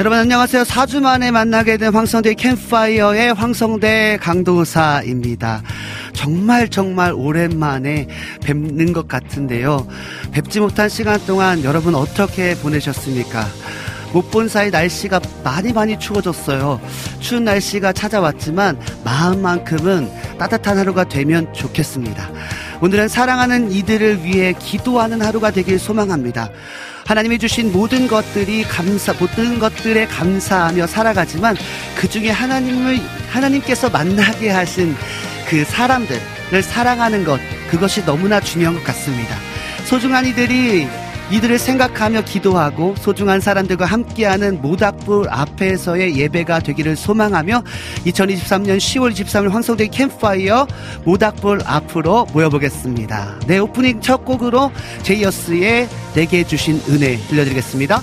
여러분 안녕하세요. 4주 만에 만나게 된 황성대 캠파이어의 황성대 강도사입니다. 정말 정말 오랜만에 뵙는 것 같은데요. 뵙지 못한 시간 동안 여러분 어떻게 보내셨습니까? 못 본 사이 날씨가 많이 많이 추워졌어요. 추운 날씨가 찾아왔지만 마음만큼은 따뜻한 하루가 되면 좋겠습니다. 오늘은 사랑하는 이들을 위해 기도하는 하루가 되길 소망합니다. 하나님이 주신 모든 것들이 감사, 모든 것들에 감사하며 살아가지만 그 중에 하나님을, 하나님께서 만나게 하신 그 사람들을 사랑하는 것, 그것이 너무나 중요한 것 같습니다. 소중한 이들이 이들을 생각하며 기도하고 소중한 사람들과 함께하는 모닥불 앞에서의 예배가 되기를 소망하며 2023년 10월 23일 황성대 캠파이어 모닥불 앞으로 모여보겠습니다. 네, 오프닝 첫 곡으로 제이어스의 내게 주신 은혜 들려드리겠습니다.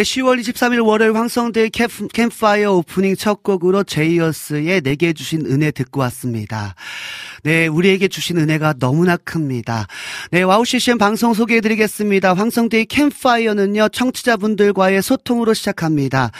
네, 10월 23일 월요일 황성대 캠파이어 오프닝 첫 곡으로 제이어스의 내게 주신 은혜 듣고 왔습니다. 네, 우리에게 주신 은혜가 너무나 큽니다. 네, 와우 CCM 방송 소개해 드리겠습니다. 황성대의 캠파이어는요, 청취자분들과의 소통으로 시작합니다.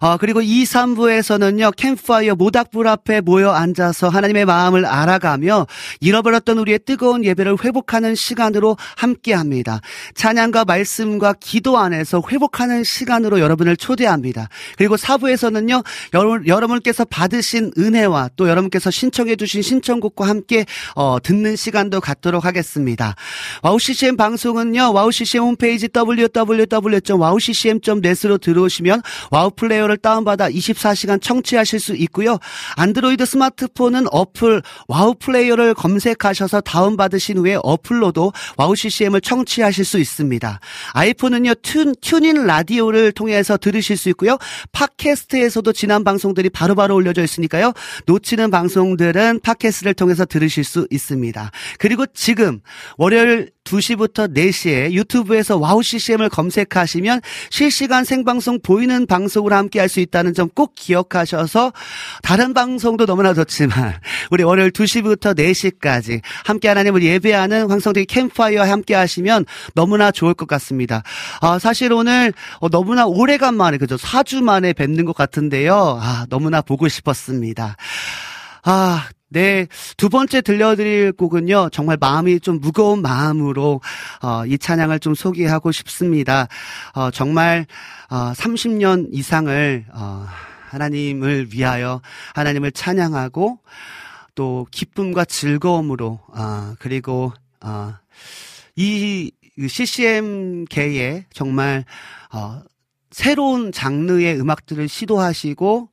어, 그리고 2, 3부에서는요, 캠파이어 모닥불 앞에 모여 앉아서 하나님의 마음을 알아가며 잃어버렸던 우리의 뜨거운 예배를 회복하는 시간으로 함께 합니다. 찬양과 말씀과 기도 안에서 회복하는 시간 시간으로 여러분을 초대합니다. 그리고 사부에서는요, 여러분, 여러분께서 받으신 은혜와 또 여러분께서 신청해 주신 신청곡과 함께 어, 듣는 시간도 갖도록 하겠습니다. 와우 CCM 방송은요, 와우 CCM 홈페이지 www.wowccm.net으로 들어오시면 와우 플레이어를 다운받아 24시간 청취하실 수 있고요. 안드로이드 스마트폰은 어플 와우 플레이어를 검색하셔서 다운받으신 후에 어플로도 와우 CCM을 청취하실 수 있습니다. 아이폰은요, Tune, TuneIn 라디오 라디오를 통해서 들으실 수 있고요. 팟캐스트에서도 지난 방송들이 바로바로 바로 올려져 있으니까요. 놓치는 방송들은 팟캐스트를 통해서 들 으실 수 있습니다. 그리고 지금 월요일 2시부터 4시에 유튜브에서 와우 CCM을 검색하시면 실시간 생방송 보이는 방송으로 함께 할 수 있다는 점 꼭 기억하셔서 다른 방송도 너무나 좋지만 우리 월요일 2시부터 4시까지 함께 하나님을 예배하는 황성대 캠파이어와 함께 하시면 너무나 좋을 것 같습니다. 아, 사실 오늘 어, 너무나 오래간만에 그죠? 4주 만에 뵙는 것 같은데요. 아, 너무나 보고 싶었습니다. 아, 네, 두 번째 들려드릴 곡은요, 정말 마음이 좀 무거운 마음으로, 어, 이 찬양을 좀 소개하고 싶습니다. 어, 정말, 어, 30년 이상을, 어, 하나님을 위하여 하나님을 찬양하고, 또 기쁨과 즐거움으로, 어, 그리고, 어, 이 CCM계에 정말, 어, 새로운 장르의 음악들을 시도하시고,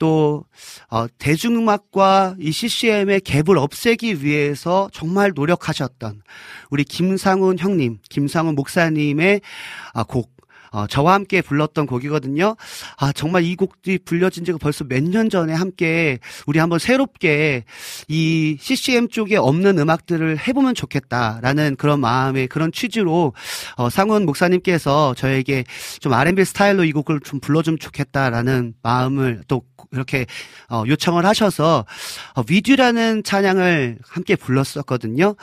또 어, 대중음악과 이 CCM의 갭을 없애기 위해서 정말 노력하셨던 우리 김상훈 형님, 김상훈 목사님의 아, 곡 어, 저와 함께 불렀던 곡이거든요. 아, 정말 이 곡이 불려진 지가 벌써 몇 년 전에 함께 우리 한번 새롭게 이 CCM 쪽에 없는 음악들을 해보면 좋겠다라는 그런 마음의 그런 취지로 어, 상훈 목사님께서 저에게 좀 R&B 스타일로 이 곡을 좀 불러주면 좋겠다라는 마음을 또 이렇게 어, 요청을 하셔서 어, 위듀라는 찬양을 함께 불렀었거든요.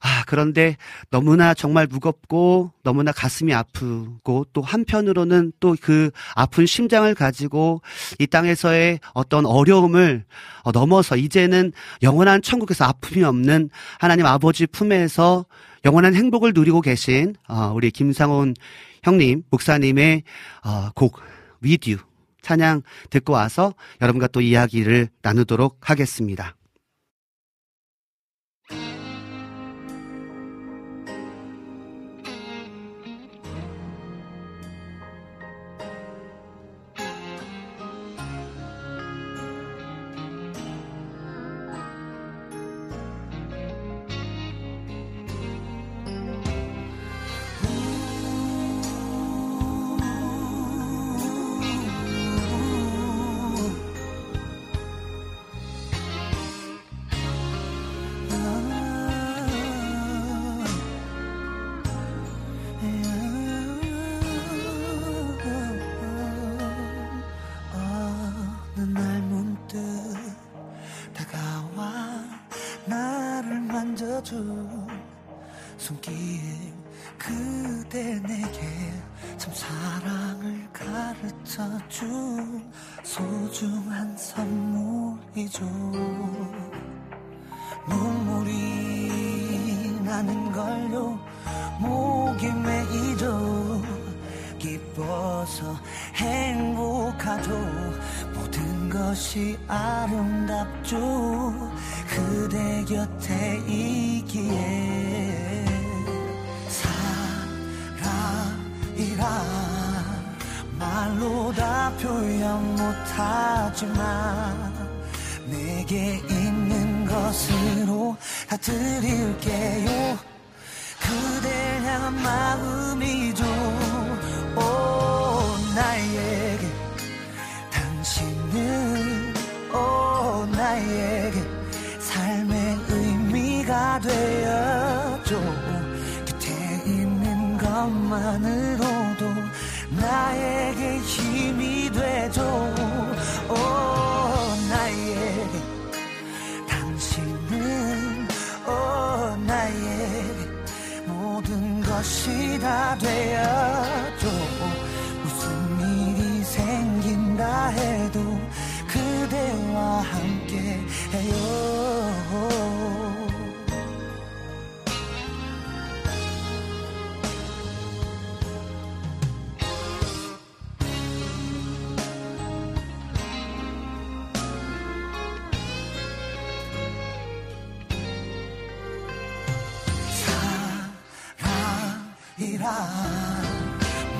아, 그런데 너무나 정말 무겁고 너무나 가슴이 아프고 또 한편으로는 또 그 아픈 심장을 가지고 이 땅에서의 어떤 어려움을 어, 넘어서 이제는 영원한 천국에서 아픔이 없는 하나님 아버지 품에서 영원한 행복을 누리고 계신 어, 우리 김상훈 형님, 목사님의 어, 곡 위듀 찬양 듣고 와서 여러분과 또 이야기를 나누도록 하겠습니다.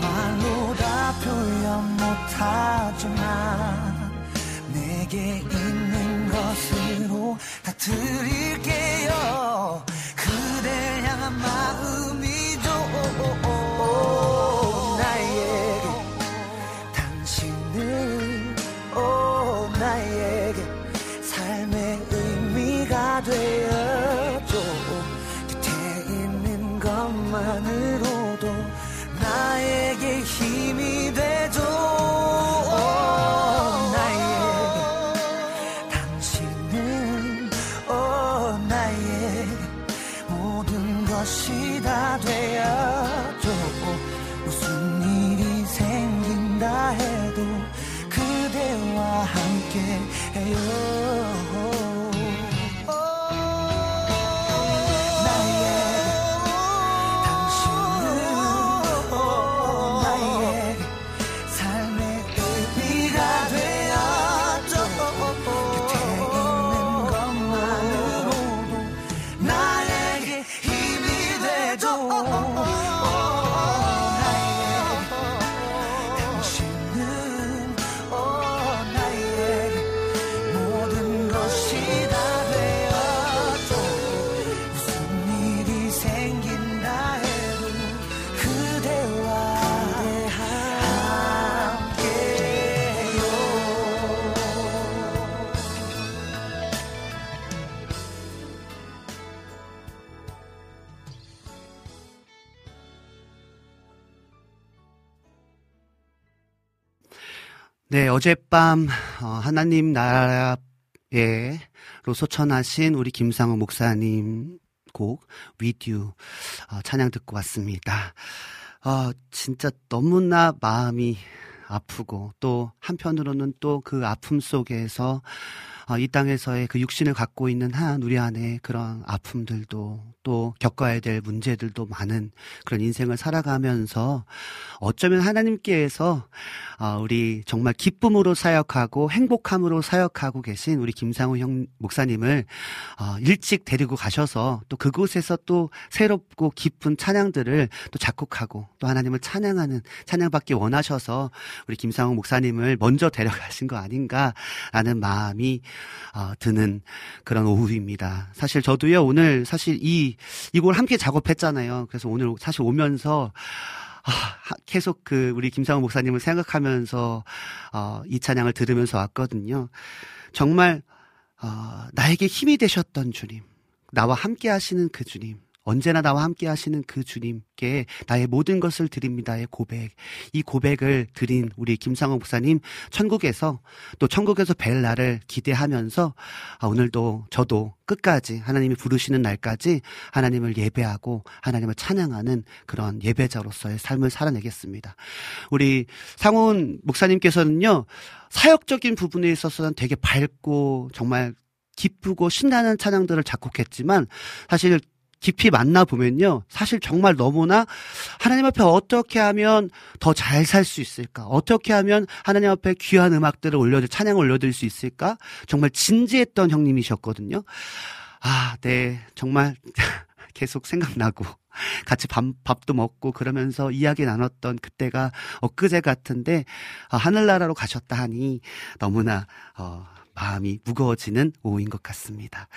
말로 다 표현 못하지만 내게 있는 것으로 다 드릴 네, 어젯밤 어, 하나님 나라에 로 소천하신 우리 김상우 목사님 곡 위듀 어, 찬양 듣고 왔습니다. 어, 진짜 너무나 마음이 아프고 또 한편으로는 또 그 아픔 속에서 어, 이 땅에서의 그 육신을 갖고 있는 한 우리 안에 그런 아픔들도 또 겪어야 될 문제들도 많은 그런 인생을 살아가면서 어쩌면 하나님께서 어, 우리 정말 기쁨으로 사역하고 행복함으로 사역하고 계신 우리 김상우 형 목사님을 어, 일찍 데리고 가셔서 또 그곳에서 또 새롭고 기쁜 찬양들을 또 작곡하고 또 하나님을 찬양하는 찬양받기 원하셔서 우리 김상우 목사님을 먼저 데려가신 거 아닌가라는 마음이 어, 드는 그런 오후입니다. 사실 저도요 오늘 사실 이 이걸 함께 작업했잖아요. 그래서 오늘 사실 오면서 아, 하- 계속 그 우리 김상우 목사님을 생각하면서 어, 이 찬양을 들으면서 왔거든요. 정말 어, 나에게 힘이 되셨던 주님, 나와 함께 하시는 그 주님, 언제나 나와 함께 하시는 그 주님께 나의 모든 것을 드립니다의 고백, 이 고백을 드린 우리 김상호 목사님 천국에서 또 천국에서 뵐 날을 기대하면서 아, 오늘도 저도 끝까지 하나님이 부르시는 날까지 하나님을 예배하고 하나님을 찬양하는 그런 예배자로서의 삶을 살아내겠습니다. 우리 상훈 목사님께서는요, 사역적인 부분에 있어서는 되게 밝고 정말 기쁘고 신나는 찬양들을 작곡했지만 사실 깊이 만나 보면요. 사실 정말 너무나 하나님 앞에 어떻게 하면 더 잘 살 수 있을까? 어떻게 하면 하나님 앞에 귀한 음악들을 올려줄, 찬양을 올려드릴 수 있을까? 정말 진지했던 형님이셨거든요. 아, 네. 정말 계속 생각나고. 같이 밥, 밥도 먹고 그러면서 이야기 나눴던 그때가 엊그제 같은데, 아, 하늘나라로 가셨다 하니 너무나, 어, 마음이 무거워지는 오후인 것 같습니다.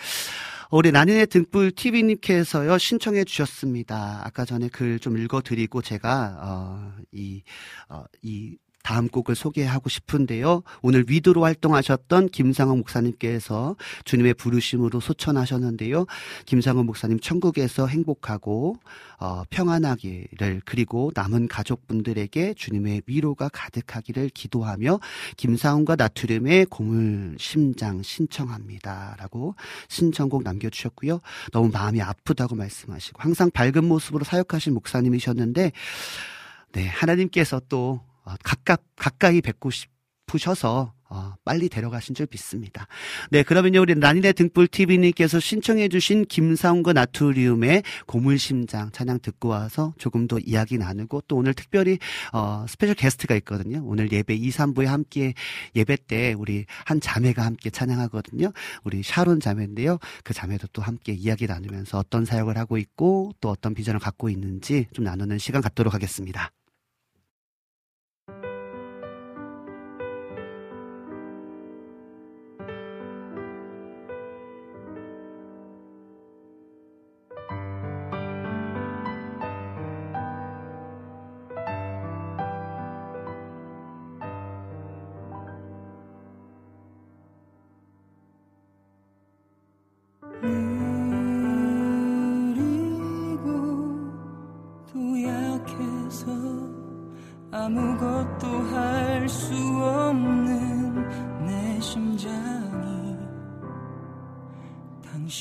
우리 난인의 등불 TV님께서요, 신청해 주셨습니다. 아까 전에 글 좀 읽어드리고 제가, 어, 이, 어, 이 다음 곡을 소개하고 싶은데요. 오늘 위도로 활동하셨던 김상원 목사님께서 주님의 부르심으로 소천하셨는데요. 김상원 목사님 천국에서 행복하고 어, 평안하기를 그리고 남은 가족분들에게 주님의 위로가 가득하기를 기도하며 김상훈과 나트륨의 고물 심장 신청합니다라고 신청곡 남겨주셨고요. 너무 마음이 아프다고 말씀하시고 항상 밝은 모습으로 사역하신 목사님이셨는데 네 하나님께서 또 어, 각각 가까이 뵙고 싶으셔서 어, 빨리 데려가신 줄 믿습니다. 네, 그러면요, 우리 라니네 등불 TV님께서 신청해주신 김상훈과 나트리움의 고물심장 찬양 듣고 와서 조금 더 이야기 나누고 또 오늘 특별히, 어, special 게스트가 있거든요. 오늘 예배 2, 3부에 함께 예배 때 우리 한 자매가 함께 찬양하거든요. 우리 샤론 자매인데요. 그 자매도 또 함께 이야기 나누면서 어떤 사역을 하고 있고 또 어떤 비전을 갖고 있는지 좀 나누는 시간 갖도록 하겠습니다.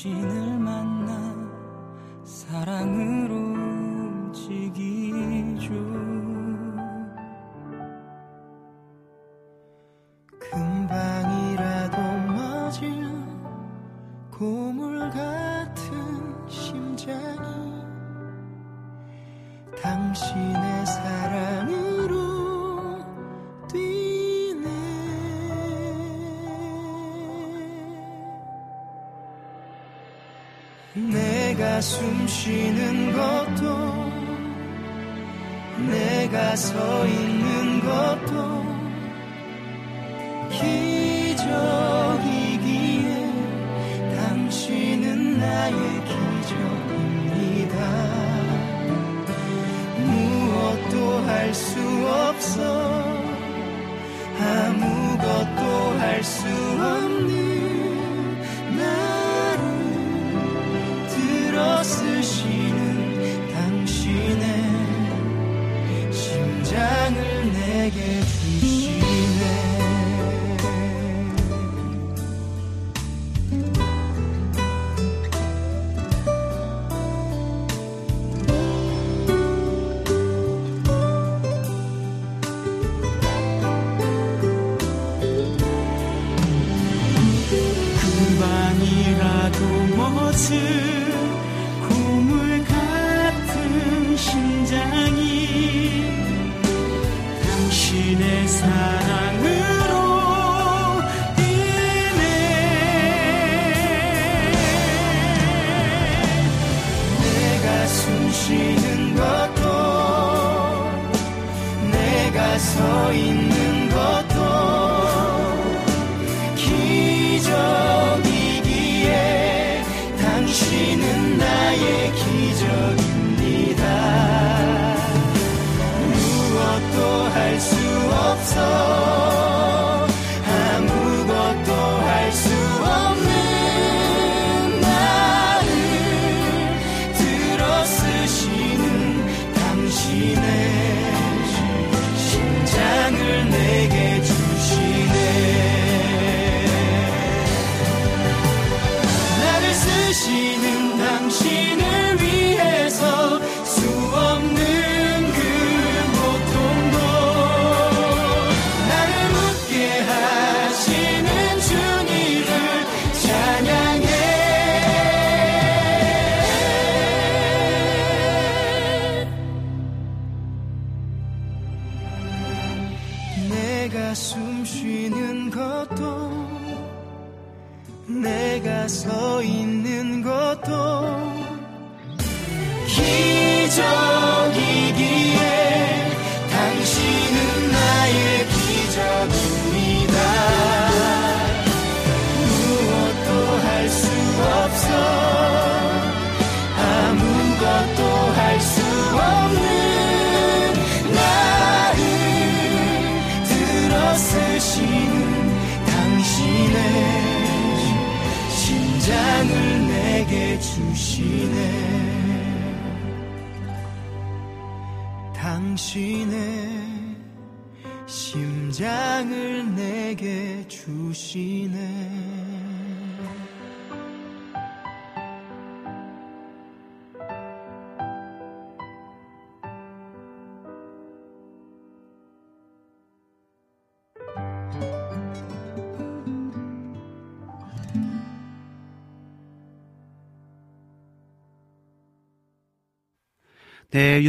당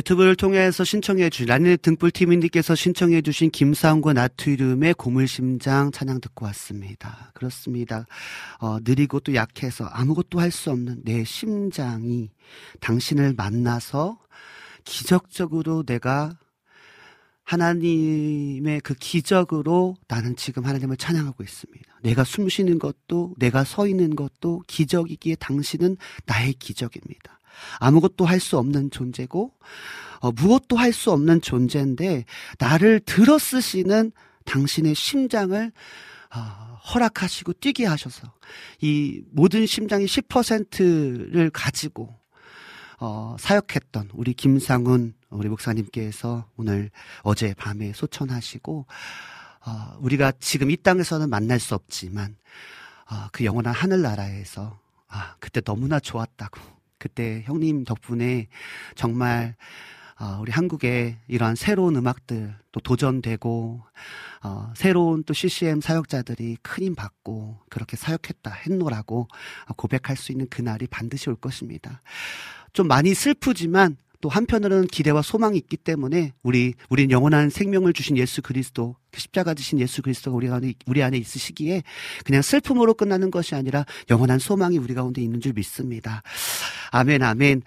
유튜브를 통해서 신청해 주신 라니 등불TV님께서 신청해 주신 김상과 나트륨의 고물심장 찬양 듣고 왔습니다. 그렇습니다. 어, 느리고 또 약해서 아무것도 할 수 없는 내 심장이 당신을 만나서 기적적으로 내가 하나님의 그 기적으로 나는 지금 하나님을 찬양하고 있습니다. 내가 숨 쉬는 것도, 내가 서 있는 것도 기적이기에 당신은 나의 기적입니다. 아무것도 할 수 없는 존재고 어, 무엇도 할 수 없는 존재인데 나를 들어 쓰시는 당신의 심장을 어, 허락하시고 뛰게 하셔서 이 모든 심장이 10%를 가지고 어, 사역했던 우리 김상훈 우리 목사님께서 오늘 어제 밤에 소천하시고 어, 우리가 지금 이 땅에서는 만날 수 없지만 어, 그 영원한 하늘나라에서 아 그때 너무나 좋았다고 그때 형님 덕분에 정말 어, 우리 한국에 이러한 새로운 음악들 또 도전되고 어, 새로운 또 CCM 사역자들이 큰 힘 받고 그렇게 사역했다 했노라고 고백할 수 있는 그날이 반드시 올 것입니다. 좀 많이 슬프지만 또 한편으로는 기대와 소망이 있기 때문에 우리 우리 영원한 생명을 주신 예수 그리스도 그 십자가 지신 예수 그리스도가 우리 안에 우리 안에 있으시기에 그냥 슬픔으로 끝나는 것이 아니라 영원한 소망이 우리 가운데 있는 줄 믿습니다. 아멘 아멘.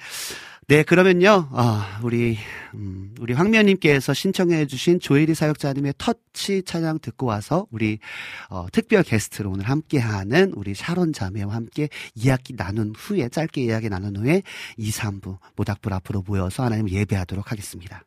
네, 그러면요, 어, 우리, 음, 우리 황면님께서 신청해주신 조혜리 사역자님의 터치 찬양 듣고 와서 우리, 어, 특별 게스트로 오늘 함께하는 우리 샤론 자매와 함께 이야기 나눈 후에, 짧게 이야기 나눈 후에 2, 3부 모닥불 앞으로 모여서 하나님 예배하도록 하겠습니다.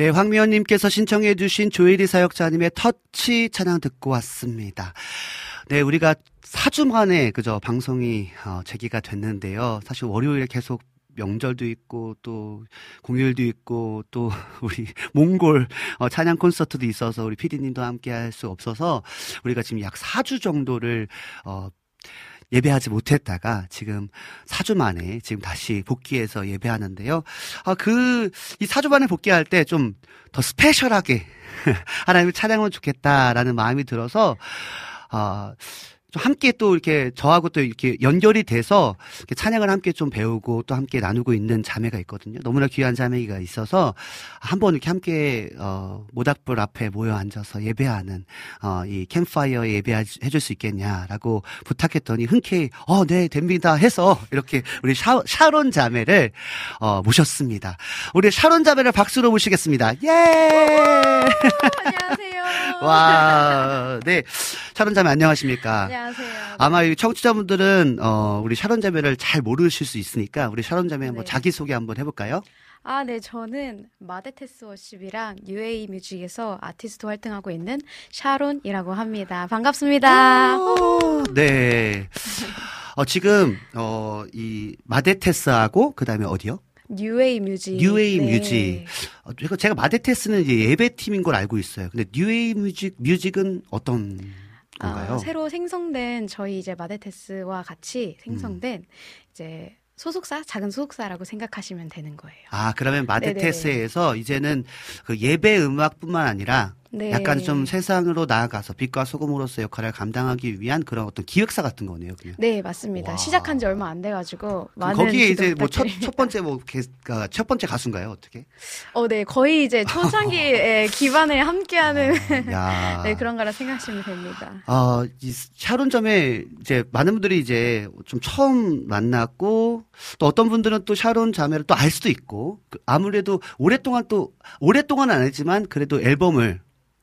네, 황미연님께서 신청해주신 조혜리 사역자님의 터치 찬양 듣고 왔습니다. 네, 우리가 4주 만에 그저 방송이 어, 재개가 됐는데요. 사실 월요일에 계속 명절도 있고 또 공휴일도 있고 또 우리 몽골 어, 찬양 콘서트도 있어서 우리 피디님도 함께 할 수 없어서 우리가 지금 약 4주 정도를 어 예배하지 못했다가 지금 4주 만에 지금 다시 복귀해서 예배하는데요. 아, 그, 이 4주 만에 복귀할 때 좀 더 스페셜하게 하나님을 찬양하면 좋겠다라는 마음이 들어서, 아, 좀 함께 또 이렇게 저하고 또 이렇게 연결이 돼서 이렇게 찬양을 함께 좀 배우고 또 함께 나누고 있는 자매가 있거든요. 너무나 귀한 자매가 있어서 한번 이렇게 함께 어 모닥불 앞에 모여 앉아서 예배하는 어이 캠파이어에 예배해 줄 수 있겠냐라고 부탁했더니 흔쾌히 어 네 됩니다 해서 이렇게 우리 샤, 샤론 자매를 어 모셨습니다. 우리 샤론 자매를 박수로 모시겠습니다. 예! 안녕하세요. 와, 네. 샤론 자매 안녕하십니까? 안녕하세요. 아마 이 청취자분들은 어 우리 샤론 자매를 잘 모르실 수 있으니까 우리 샤론 자매 한번 네. 자기 소개 한번 해볼까요? 아, 네, 저는 마데테스 워십이랑 UAE 뮤직에서 아티스트 활동하고 있는 샤론이라고 합니다. 반갑습니다. 네. 어 지금 어 이 마데테스하고 그 다음에 어디요? UAE 뮤직. UAE 네. 뮤직. 어, 제가 제가 마데테스는 이제 예배팀인 걸 알고 있어요. 근데 UAE 뮤직 뮤직은 어떤 건가요? 아, 새로 생성된 저희 이제 마데테스와 같이 음. 생성된 이제 소속사, 작은 소속사라고 생각하시면 되는 거예요. 아, 그러면 마데테스에서 이제는 그 예배 음악뿐만 아니라 네. 약간 좀 세상으로 나아가서 빛과 소금으로서 역할을 감당하기 위한 그런 어떤 기획사 같은 거네요, 그냥. 네, 맞습니다. 와. 시작한 지 얼마 안 돼가지고 많은 거기에 이제 뭐 첫. 첫 번째 뭐첫 번째 가수인가요, 어떻게? 어, 네, 거의 이제 초창기에 기반을 함께하는 야. 네 그런 거라 생각하시면 됩니다. 아, 이 샤론점에 이제 많은 분들이 이제 좀 처음 만났고 또 어떤 분들은 또 샤론 자매를 또 알 수도 있고 그 아무래도 오랫동안 또 오랫동안은 아니지만 그래도 앨범을 그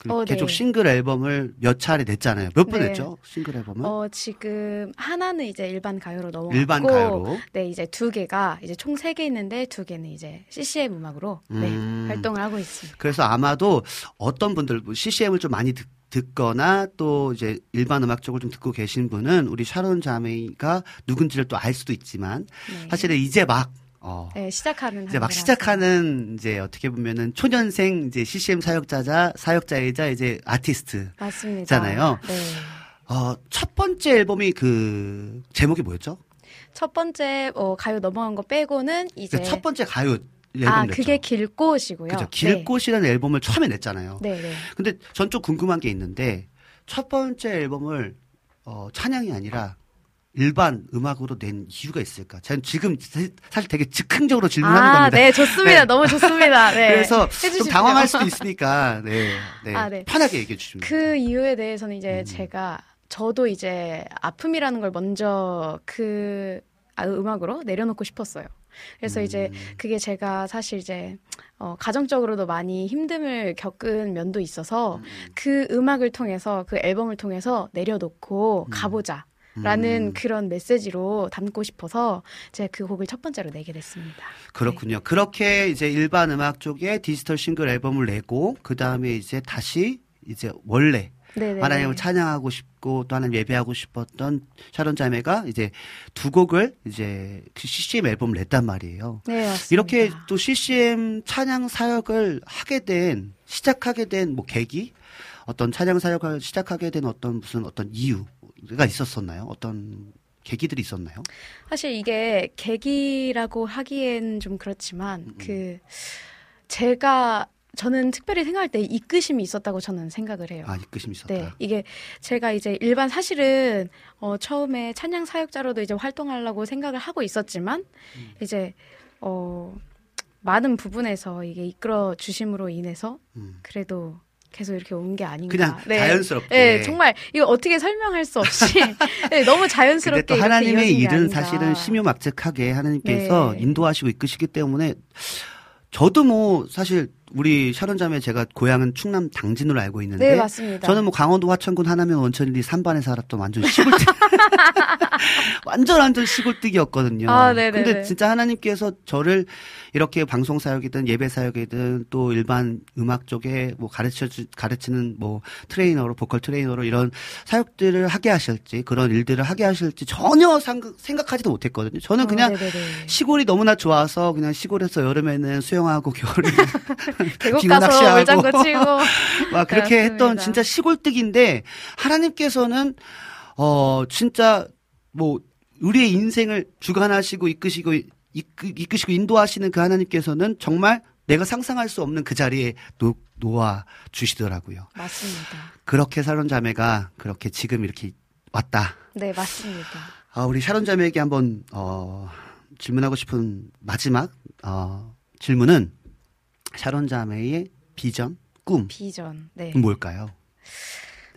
어, 계속 네. 싱글 앨범을 몇 차례 냈잖아요. 몇번 네. 냈죠? 싱글 앨범을? 어 지금 하나는 이제 일반 가요로 넘어갔고, 일반 가요로. 네 이제 두 개가 이제 총 세 개 있는데 두 개는 이제 CCM 음악으로 네 음. 활동을 하고 있습니다. 그래서 아마도 어떤 분들 뭐 CCM을 좀 많이 듣, 듣거나 또 이제 일반 음악 쪽을 좀 듣고 계신 분은 우리 샤론 자매가 누군지를 또 알 수도 있지만 네. 사실은 이제 막 어, 네, 시작하는 이제 막. 시작하는 이제 어떻게 보면은 초년생 이제 CCM 사역자자 사역자이자 이제 아티스트잖아요. 맞습니다. 네. 어, 첫 번째 앨범이 그 제목이 뭐였죠? 첫 번째 어, 가요 넘어간 거 빼고는 이제 그첫 번째 가요 앨범 아 냈죠. 그게 길꽃이고요. 그죠. 길꽃이라는 앨범을 처음에 냈잖아요. 네, 네. 근데 전 좀 궁금한 게 있는데 첫 번째 앨범을 어, 찬양이 아니라 일반 음악으로 낸 이유가 있을까? 저는 지금 사- 사실 되게 즉흥적으로 질문하는 아, 겁니다. 네, 좋습니다. 네. 너무 좋습니다. 네. 그래서 좀. 당황할 수도 있으니까 네, 네. 아, 네. 편하게 얘기해 주시면. 그 이유에 대해서는 이제 음. 제가 저도 이제 아픔이라는 걸 먼저 그 아, 음악으로 내려놓고 싶었어요. 그래서 이제 음. 그게 제가 사실 이제 어, 가정적으로도 많이 힘듦을 겪은 면도 있어서 그 음악을 통해서 그 앨범을 통해서 내려놓고 음. 가보자. 라는 음. 그런 메시지로 담고 싶어서 제가 그 곡을 첫 번째로 내게 됐습니다. 그렇군요. 그렇게 이제 일반 음악 쪽에 디지털 싱글 앨범을 내고 그 다음에 이제 다시 이제 원래 네네. 하나님을 찬양하고 싶고 또 하나님 예배하고 싶었던 샤론 자매가 이제 두 곡을 이제 그 CCM 앨범을 냈단 말이에요. 네, 맞습니다. 이렇게 또 CCM 찬양 사역을 하게 된 시작하게 된 뭐 계기 어떤 찬양 사역을 시작하게 된 어떤 무슨 어떤 이유 가 있었었나요? 어떤 계기들이 있었나요? 사실 이게 계기라고 하기엔 좀 그렇지만 음. 그 제가 저는 특별히 생각할 때 이끄심이 있었다고 저는 생각을 해요. 아 이끄심이 있었다. 네, 이게 제가 이제 일반 사실은 어 처음에 찬양 사역자로도 이제 활동하려고 생각을 하고 있었지만 음. 이제 어 많은 부분에서 이게 이끌어 주심으로 인해서 음. 그래도 계속 이렇게 온 게 아닌가. 그냥 네. 자연스럽게. 네, 정말 이거 어떻게 설명할 수 없이 네, 너무 자연스럽게 또 하나님의 일은. 사실은 심요막측하게 하나님께서 네. 인도하시고 이끄시기 때문에 저도 뭐 사실 우리 샤론 자매 제가 고향은 충남 당진으로 알고 있는데 네, 맞습니다. 저는 뭐 강원도 화천군 하남면 원천리 산반에 살았던 완전 시골뜨 완전 완전 시골뜨기였거든요. 아, 네네네. 근데 진짜 하나님께서 저를 이렇게 방송 사역이든 예배 사역이든 또 일반 음악 쪽에 뭐 가르쳐 주- 가르치는 뭐 트레이너로 보컬 트레이너로 이런 사역들을 하게 하실지 그런 일들을 하게 하실지 전혀 상- 생각하지도 못했거든요. 저는 어, 그냥 네네네. 시골이 너무나 좋아서 그냥 시골에서 여름에는 수영하고 겨울에는 계곡 가서 낚시하고. 물장구 치고 막 그렇게 했던 그렇습니다. 진짜 시골뜨기인데 하나님께서는 어 진짜 뭐 우리의 인생을 주관하시고 이끄시고 이끄, 이끄시고 인도하시는 그 하나님께서는 정말 내가 상상할 수 없는 그 자리에 놓, 놓아 주시더라고요. 맞습니다. 그렇게 사론 자매가 그렇게 지금 이렇게 왔다. 네, 맞습니다. 아, 우리 샤론 자매에게 한번 어, 질문하고 싶은 마지막 어, 질문은 샤론 자매의 비전, 꿈 비전. 네. 뭘까요?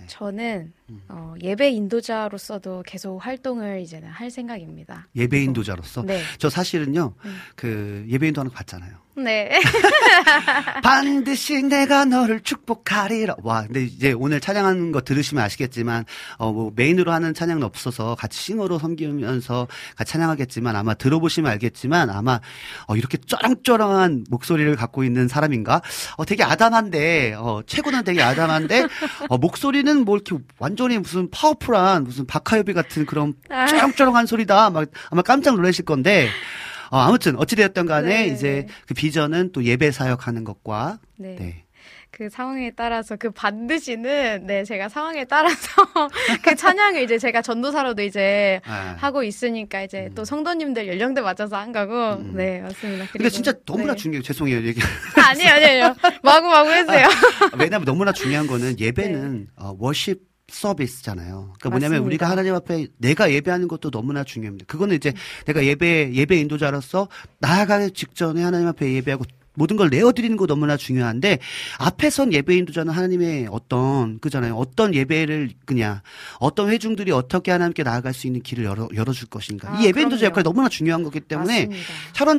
저는 음. 어, 예배 인도자로서도 계속 활동을 이제는 할 생각입니다. 예배 인도자로서 네. 저 사실은요 음. 그 예배 인도하는 거 봤잖아요. 네. 반드시 내가 너를 축복하리라. 와, 근데 이제 오늘 찬양하는 거 들으시면 아시겠지만, 어, 뭐, 메인으로 하는 찬양은 없어서 같이 싱어로 섬기면서 같이 찬양하겠지만, 아마 들어보시면 알겠지만, 아마, 어, 이렇게 쩌랑쩌랑한 목소리를 갖고 있는 사람인가? 어, 되게 아담한데, 어, 최고는 되게 아담한데, 어, 목소리는 뭐 이렇게 완전히 무슨 파워풀한, 무슨 박하엽이 같은 그런 아. 쩌랑쩌랑한 소리다. 막, 아마 깜짝 놀라실 건데, 어, 아무튼, 어찌되었던 간에, 네. 이제 그 비전은 또 예배 사역하는 것과, 네. 네. 그 상황에 따라서 그 반드시는 네 제가 상황에 따라서 그 찬양을 이제 제가 전도사로도 이제 아. 하고 있으니까 이제 또 성도님들 연령대 맞춰서 한 거고 음. 네 맞습니다. 그리고- 진짜 너무나 네. 중요해요. 죄송해요. 얘기. 아니에요 아니에요 마구 마구 해주세요. 왜냐면 너무나 중요한 거는 예배는 어, 워십 서비스잖아요. 그러니까 뭐냐면 맞습니다. 우리가 하나님 앞에 내가 예배하는 것도 너무나 중요합니다. 그거는 이제 내가 예배 예배 인도자로서 나아가기 직전에 하나님 앞에 예배하고 모든 걸 내어드리는 거 너무나 중요한데 앞에선 예배 인도자는 하나님의 어떤 그잖아요. 어떤 예배를 그냥 어떤 회중들이 어떻게 하나님께 나아갈 수 있는 길을 열어 열어줄 것인가. 아, 이 예배 인도자 그럼요. 역할이 너무나 중요한 거기 때문에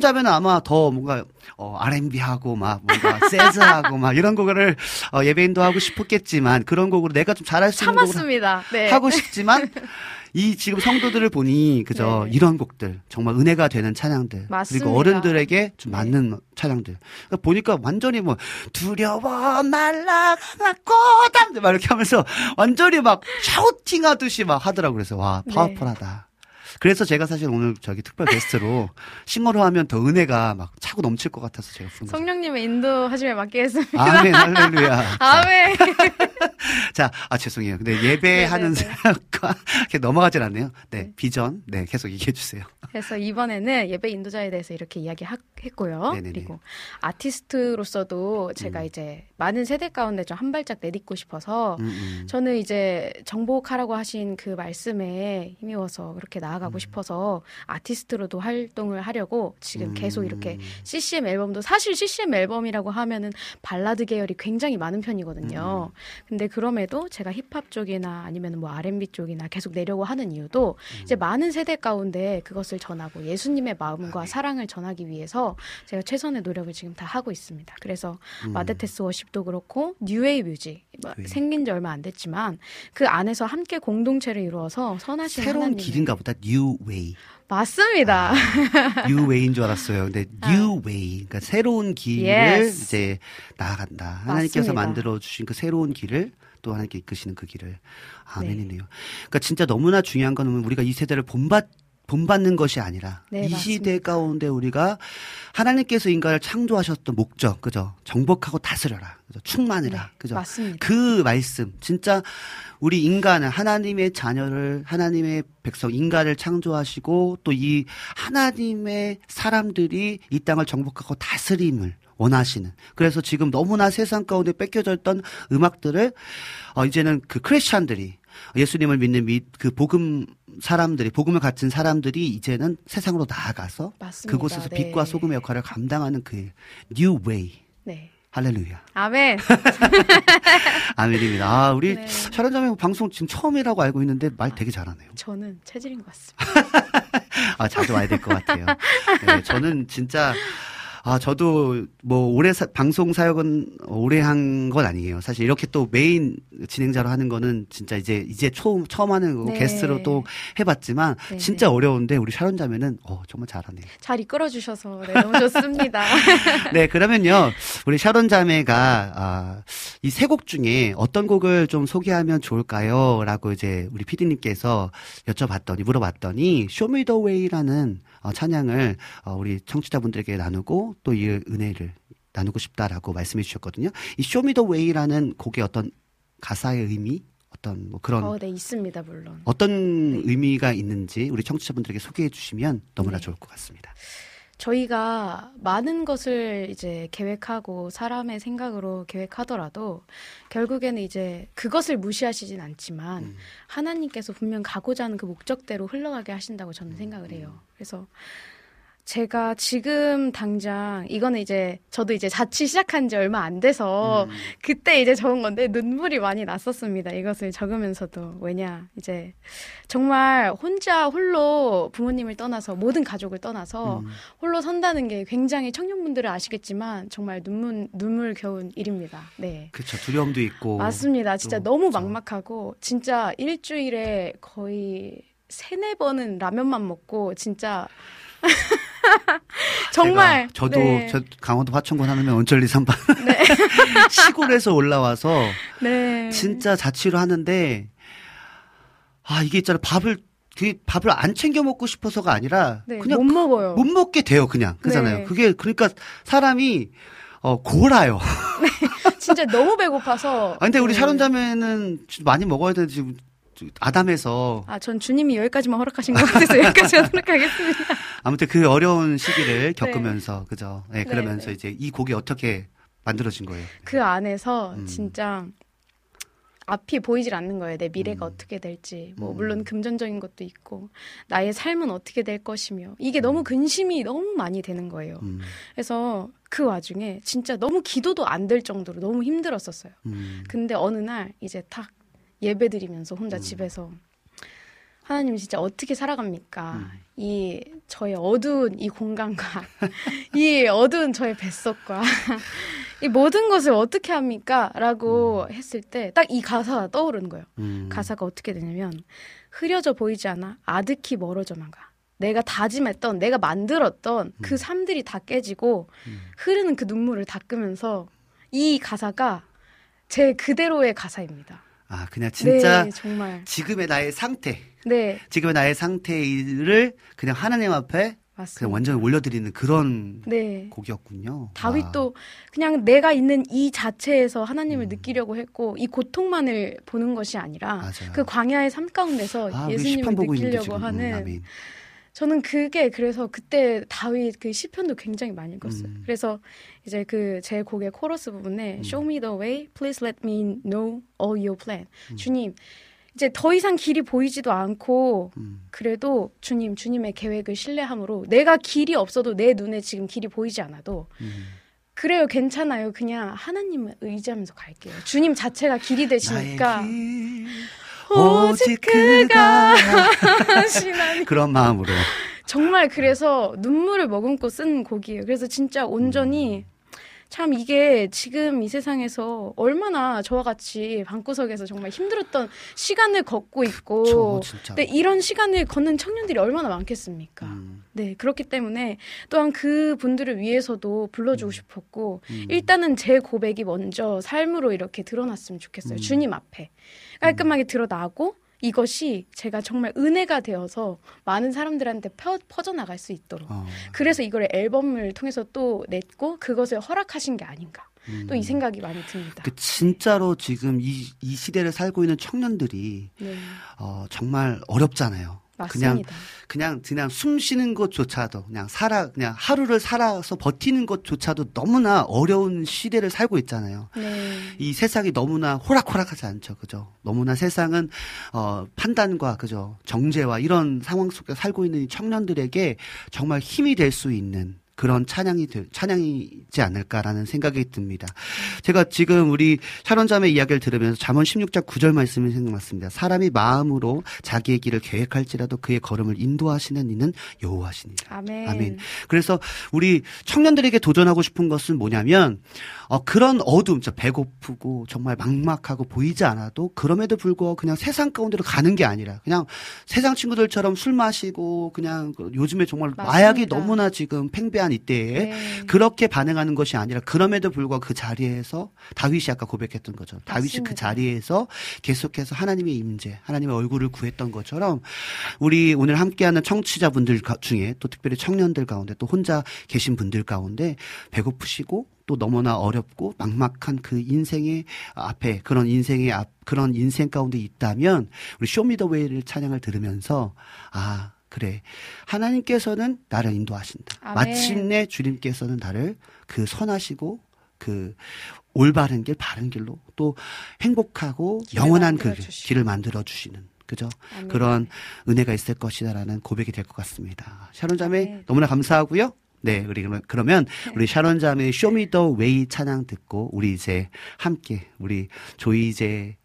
자매는 아마 더 뭔가 어, R&B 하고 막 뭔가 재즈 하고 막 이런 곡을 어, 예배인도 하고 싶었겠지만 그런 곡으로 내가 좀 잘할 수 있는 곡을 참았습니다. 네. 하고 싶지만 이 지금 성도들을 보니 그저 네. 이런 곡들 정말 은혜가 되는 찬양들 맞습니다. 그리고 어른들에게 좀 네. 맞는 찬양들 그러니까 보니까 완전히 뭐 두려워 말라 꼬담 막 이렇게 하면서 완전히 막 샤우팅하듯이 막 하더라고 그래서 와 네. 파워풀하다. 그래서 제가 사실 오늘 저기 특별 게스트로 싱어로 하면 더 은혜가 막 차고 넘칠 것 같아서 제가 부른 거죠. 성령님의 인도하심에 맡기겠습니다. 아멘 할렐루야. 아멘. 자, 아 죄송해요. 근데 예배하는 네네네. 사역과 이렇게 넘어가질 않네요. 네, 네. 비전. 네, 계속 얘기해 주세요. 그래서 이번에는 예배 인도자에 대해서 이렇게 이야기했고요. 네네네. 그리고 아티스트로서도 제가 음. 이제 많은 세대 가운데 좀 한 발짝 내딛고 싶어서 음, 음. 저는 이제 정복하라고 하신 그 말씀에 힘입어서 그렇게 나아가고 싶어서 아티스트로도 활동을 하려고 지금 계속 이렇게 음. CCM 앨범도 사실 CCM 앨범이라고 하면은 발라드 계열이 굉장히 많은 편이거든요. 근데 그럼에도 제가 힙합 쪽이나 아니면 뭐 R&B 쪽이나 계속 내려고 하는 이유도 이제 많은 세대 가운데 그것을 전하고 예수님의 마음과 사랑을 전하기 위해서 제가 최선의 노력을 지금 다 하고 있습니다. 그래서 마데테스 worship도 그렇고 New Way Music 뭐 네. 생긴 지 얼마 안 됐지만 그 안에서 함께 공동체를 이루어서 선하신 새로운 하나님 길인가 보다. Way. 맞습니다. New Way인 줄 알았어요. 근데 New Way. 그러니까 새로운 길을 Yes. 이제 나아간다. 하나님께서 맞습니다. 만들어 주신 그 새로운 길을 또 하나님께 이끄시는 그 길을 아멘이네요. 그러니까 진짜 너무나 중요한 건 우리가 이 세대를 본받 본받는 것이 아니라 네, 이 시대 맞습니다. 가운데 우리가 하나님께서 인간을 창조하셨던 목적, 그죠? 정복하고 다스려라, 그죠? 충만해라, 네, 그죠? 맞습니다. 그 말씀, 진짜 우리 인간을 하나님의 자녀를 하나님의 백성 인간을 창조하시고 또 이 하나님의 사람들이 이 땅을 정복하고 다스림을 원하시는 그래서 지금 너무나 세상 가운데 뺏겨져 있던 음악들을 어 이제는 그 크리스찬들이 예수님을 믿는 미, 그 복음 사람들이 복음을 갖춘 사람들이 이제는 세상으로 나아가서 맞습니다. 그곳에서 네. 빛과 소금의 역할을 감당하는 그 New Way 네. 할렐루야. 아멘. 아멘입니다. 아, 우리 네. 샤론자매 방송 지금 처음이라고 알고 있는데 말 되게 잘하네요. 저는 체질인 것 같습니다. 아, 자주 와야 될 것 같아요. 네, 저는 진짜, 아, 저도 뭐 올해 사- 방송 사역은 오래 한 건 아니에요. 사실 이렇게 또 메인 진행자로 하는 거는 진짜 이제 이제 처음 처음 하는 거고 네. 게스트로 또 해봤지만 네, 진짜 네. 어려운데 우리 샤론 자매는 어 정말 잘하네. 잘 이끌어 주셔서 네, 너무 좋습니다. 네, 그러면요. 우리 샤론 자매가 아, 이 세 곡 중에 어떤 곡을 좀 소개하면 좋을까요? 라고 이제 우리 피디님께서 여쭤봤더니 물어봤더니 Show Me The Way라는 어, 찬양을 어, 우리 청취자분들에게 나누고 또 이 은혜를 나누고 싶다라고 말씀해 주셨거든요. 이 Show Me The Way라는 곡의 어떤 가사의 의미 어떤 뭐 그런 어, 네, 있습니다, 물론. 어떤 의미가 있는지 우리 청취자분들에게 소개해 주시면 너무나 네. 좋을 것 같습니다. 저희가 많은 것을 이제 계획하고 사람의 생각으로 계획하더라도 결국에는 이제 그것을 무시하시진 않지만 음. 하나님께서 분명 가고자 하는 그 목적대로 흘러가게 하신다고 저는 생각을 해요. 그래서 제가 지금 당장 이거는 이제 저도 이제 자취 시작한 지 얼마 안 돼서 음. 그때 이제 적은 건데 눈물이 많이 났었습니다. 이것을 적으면서도 왜냐 이제 정말 혼자 홀로 부모님을 떠나서 모든 가족을 떠나서 음. 홀로 산다는 게 굉장히 청년분들은 아시겠지만 정말 눈물 눈물 겨운 일입니다. 네. 그렇죠. 두려움도 있고 맞습니다. 진짜 또 너무. 막막하고 진짜 일주일에 거의 세네 번은 라면만 먹고 진짜 정말 제가 저도 네. 저 강원도 화천군 하면 온천리 산반 네. 시골에서 올라와서 네. 진짜 자취를 하는데 아 이게 있잖아 밥을 그 밥을 안 챙겨 먹고 싶어서가 아니라 네, 그냥 못 먹어요. 못 먹게 돼요 그냥 그잖아요. 네. 그게 그러니까 사람이 어 골아요. 진짜 너무 배고파서. 아 근데 우리 네. 샤론 자매는 많이 먹어야 되는데 지금 아담해서 아, 전 주님이 여기까지만 허락하신 것 같아서 여기까지 하도록 하겠습니다. 아무튼 그 어려운 시기를 겪으면서 그죠. 네, 네, 그러면서 네. 이제 이 곡이 어떻게 만들어진 거예요. 그 안에서 음. 진짜 앞이 보이질 않는 거예요. 내 미래가 음. 어떻게 될지. 뭐 음. 물론 금전적인 것도 있고 나의 삶은 어떻게 될 것이며 이게 너무 근심이 너무 많이 되는 거예요. 음, 그래서 그 와중에 진짜 너무 기도도 안 될 정도로 너무 힘들었었어요. 음, 근데 어느 날 이제 탁 예배 드리면서 혼자 음. 집에서 하나님 진짜 어떻게 살아갑니까? 음. 이 저의 어두운 이 공간과 이 어두운 저의 뱃속과 이 모든 것을 어떻게 합니까? 라고 했을 때 딱 이 가사가 떠오르는 거예요. 음. 가사가 어떻게 되냐면 흐려져 보이지 않아 아득히 멀어져만 가. 내가 다짐했던 내가 만들었던 그 삶들이 다 깨지고 음. 흐르는 그 눈물을 닦으면서 이 가사가 제 그대로의 가사입니다. 아 그냥 진짜 네, 정말. 지금의 나의 상태, 네, 지금의 나의 상태를 그냥 하나님 앞에 맞습니다. 그냥 완전히 올려드리는 그런 네. 곡이었군요. 다윗도 그냥 내가 있는 이 자체에서 하나님을 음. 느끼려고 했고 이 고통만을 보는 것이 아니라 맞아요. 그 광야의 삶 가운데서 아, 예수님을 느끼려고. 음, 하는 아멘. 저는 그게 그래서 그때 다윗 그 시편도 굉장히 많이 읽었어요. 음. 그래서 이제 그 제 곡의 코러스 부분에 음. Show me the way, please let me know all your plan. 음. 주님, 이제 더 이상 길이 보이지도 않고 음, 그래도 주님, 주님의 계획을 신뢰함으로 내가 길이 없어도 내 눈에 지금 길이 보이지 않아도 음. 그래요, 괜찮아요. 그냥 하나님을 의지하면서 갈게요. 주님 자체가 길이 되시니까 오직 그가 하시나니. 그런 마음으로. 정말 그래서 눈물을 머금고 쓴 곡이에요. 그래서 진짜 온전히 참 이게 지금 이 세상에서 얼마나 저와 같이 방구석에서 정말 힘들었던 시간을 걷고 있고 저 진짜. 네, 이런 시간을 걷는 청년들이 얼마나 많겠습니까? 음, 네, 그렇기 때문에 또한 그 분들을 위해서도 불러주고 싶었고, 음. 일단은 제 고백이 먼저 삶으로 이렇게 드러났으면 좋겠어요. 음. 주님 앞에. 깔끔하게 드러나고, 이것이 제가 정말 은혜가 되어서 많은 사람들한테 펴, 퍼져 나갈 수 있도록. 어, 그래서 이걸 앨범을 통해서 또 냈고, 그것을 허락하신 게 아닌가. 음. 또이 생각이 많이 듭니다. 그 진짜로 지금 이, 이 시대를 살고 있는 청년들이 네, 어, 정말 어렵잖아요. 그냥 맞습니다. 그냥 그냥 숨 쉬는 것조차도 그냥 살아 그냥 하루를 살아서 버티는 것조차도 너무나 어려운 시대를 살고 있잖아요. 네. 이 세상이 너무나 호락호락하지 않죠, 그죠? 너무나 세상은 어 판단과 그죠 정제와 이런 상황 속에 살고 있는 이 청년들에게 정말 힘이 될 수 있는 그런 찬양이 될, 찬양이지 않을까라는 생각이 듭니다. 제가 지금 우리 샤론자매 이야기를 들으면서 잠언 16장 9절 말씀이 생각났습니다. 사람이 마음으로 자기의 길을 계획할지라도 그의 걸음을 인도하시는 이는 여호와시니라. 아멘. 아멘. 그래서 우리 청년들에게 도전하고 싶은 것은 뭐냐면 어, 그런 어둠, 저 배고프고 정말 막막하고 보이지 않아도 그럼에도 불구하고 그냥 세상 가운데로 가는 게 아니라 그냥 세상 친구들처럼 술 마시고 그냥 그 요즘에 정말 맞습니다. 마약이 너무나 지금 팽배한 이때에 네. 그렇게 반응하는 것이 아니라 그럼에도 불구하고 그 자리에서 다윗이 아까 고백했던 것처럼 다윗이 그 맞습니다. 자리에서 계속해서 하나님의 임재, 하나님의 얼굴을 구했던 것처럼 우리 오늘 함께하는 청취자분들 가- 중에 또 특별히 청년들 가운데 또 혼자 계신 분들 가운데 배고프시고 또 너무나 어렵고 막막한 그 인생의 앞에 그런 인생의 앞 그런 인생 가운데 있다면 우리 쇼미더웨이를 찬양을 들으면서 아 그래 하나님께서는 나를 인도하신다. 아멘. 마침내 주님께서는 나를 그 선하시고 그 올바른 길, 바른 길로 또 행복하고 영원한 그 주시고. 길을 만들어 주시는 그죠? 아멘. 그런 은혜가 있을 것이다라는 고백이 될 것 같습니다. 샤론 자매 아멘. 너무나 감사하고요. 네, 우리 그러면- 그러면 우리 샤론 자매 Show Me The Way 찬양 듣고 우리 이제 함께 우리 조희재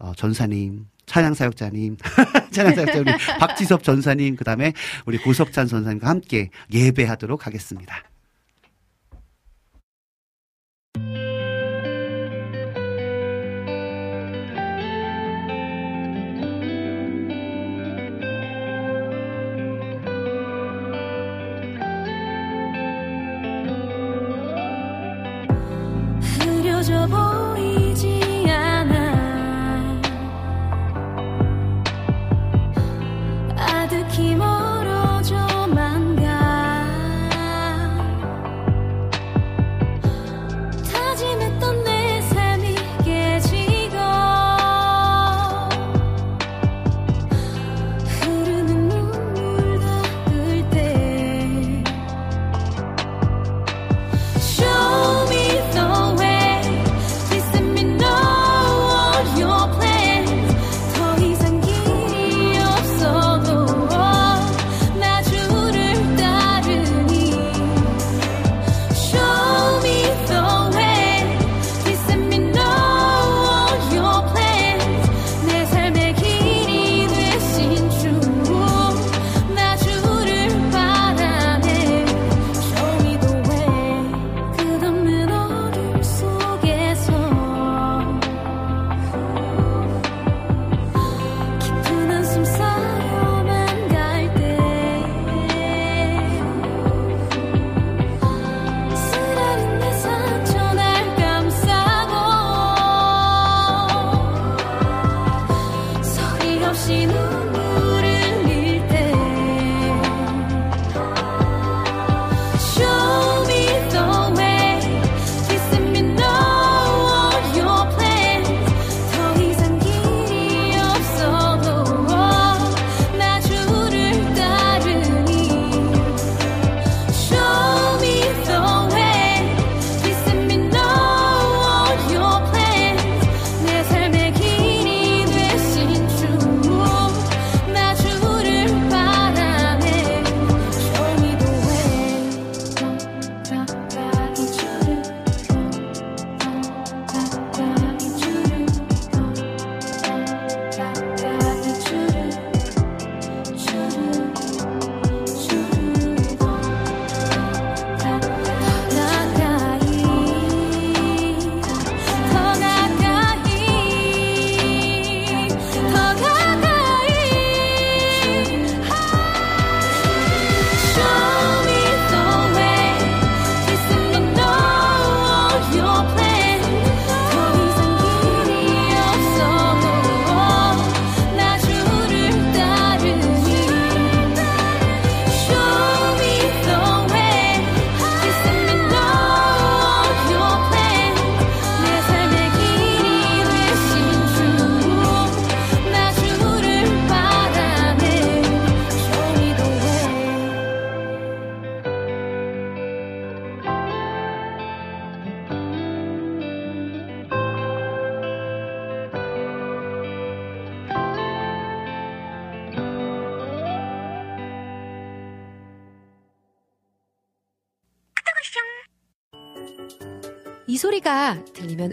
어, 전도사님 찬양 사역자님, 찬양 사역자 우리 박지섭 전도사님, 그 다음에 우리 고석찬 전도사님과 함께 예배하도록 하겠습니다.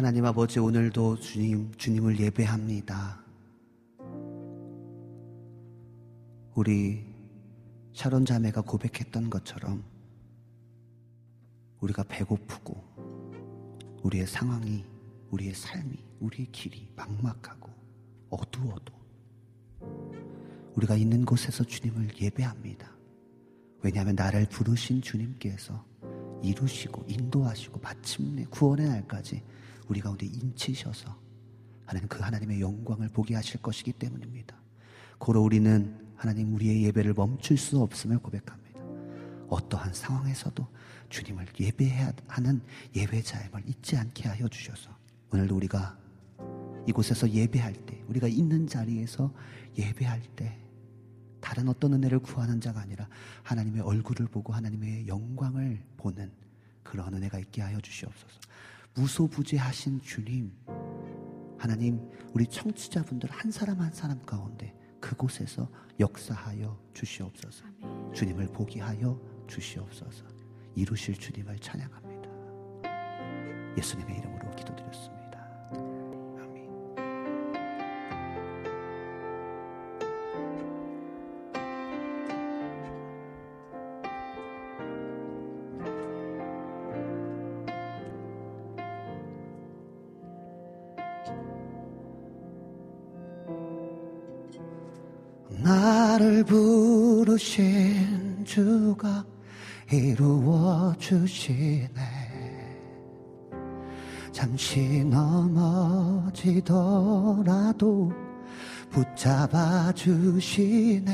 나님 아버지 오늘도 주님 주님을 예배합니다. 우리 샤론 자매가 고백했던 것처럼 우리가 배고프고 우리의 상황이 우리의 삶이 우리의 길이 막막하고 어두워도 우리가 있는 곳에서 주님을 예배합니다. 왜냐하면 나를 부르신 주님께서 이루시고 인도하시고 마침내 구원의 날까지 우리 가운데 인치셔서 하나님 그 하나님의 영광을 보게 하실 것이기 때문입니다. 고로 우리는 하나님 우리의 예배를 멈출 수 없음을 고백합니다. 어떠한 상황에서도 주님을 예배해야 하는 예배자임을 잊지 않게 하여 주셔서 오늘도 우리가 이곳에서 예배할 때 우리가 있는 자리에서 예배할 때 다른 어떤 은혜를 구하는 자가 아니라 하나님의 얼굴을 보고 하나님의 영광을 보는 그런 은혜가 있게 하여 주시옵소서. 무소부재하신 주님, 하나님, 우리 청취자분들 한 사람 한 사람 가운데 그곳에서 역사하여 주시옵소서. 주님을 보게 하여 주시옵소서. 이루실 주님을 찬양합니다. 예수님의 이름으로 기도드렸습니다. 이루어 주시네. 잠시 넘어지더라도 붙잡아 주시네.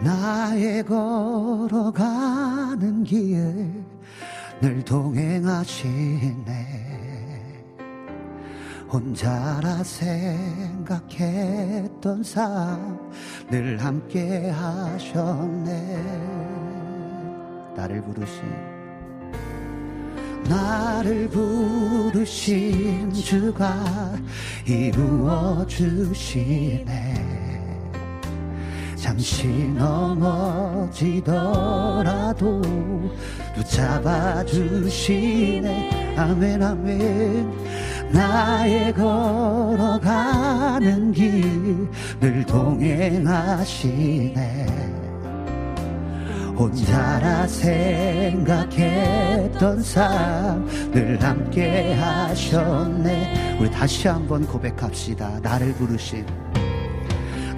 나의 걸어가는 길 늘 동행하시네 혼자라 생각했던 삶늘 함께 하셨네. 나를 부르신 나를 부르신 주가 이루어 주시네. 잠시 넘어지더라도 붙잡아 주시네. 아멘 아멘 나의 걸어가는 길늘 동행하시네. 혼자라 생각했던 삶늘 함께 하셨네. 우리 다시 한번 고백합시다. 나를 부르신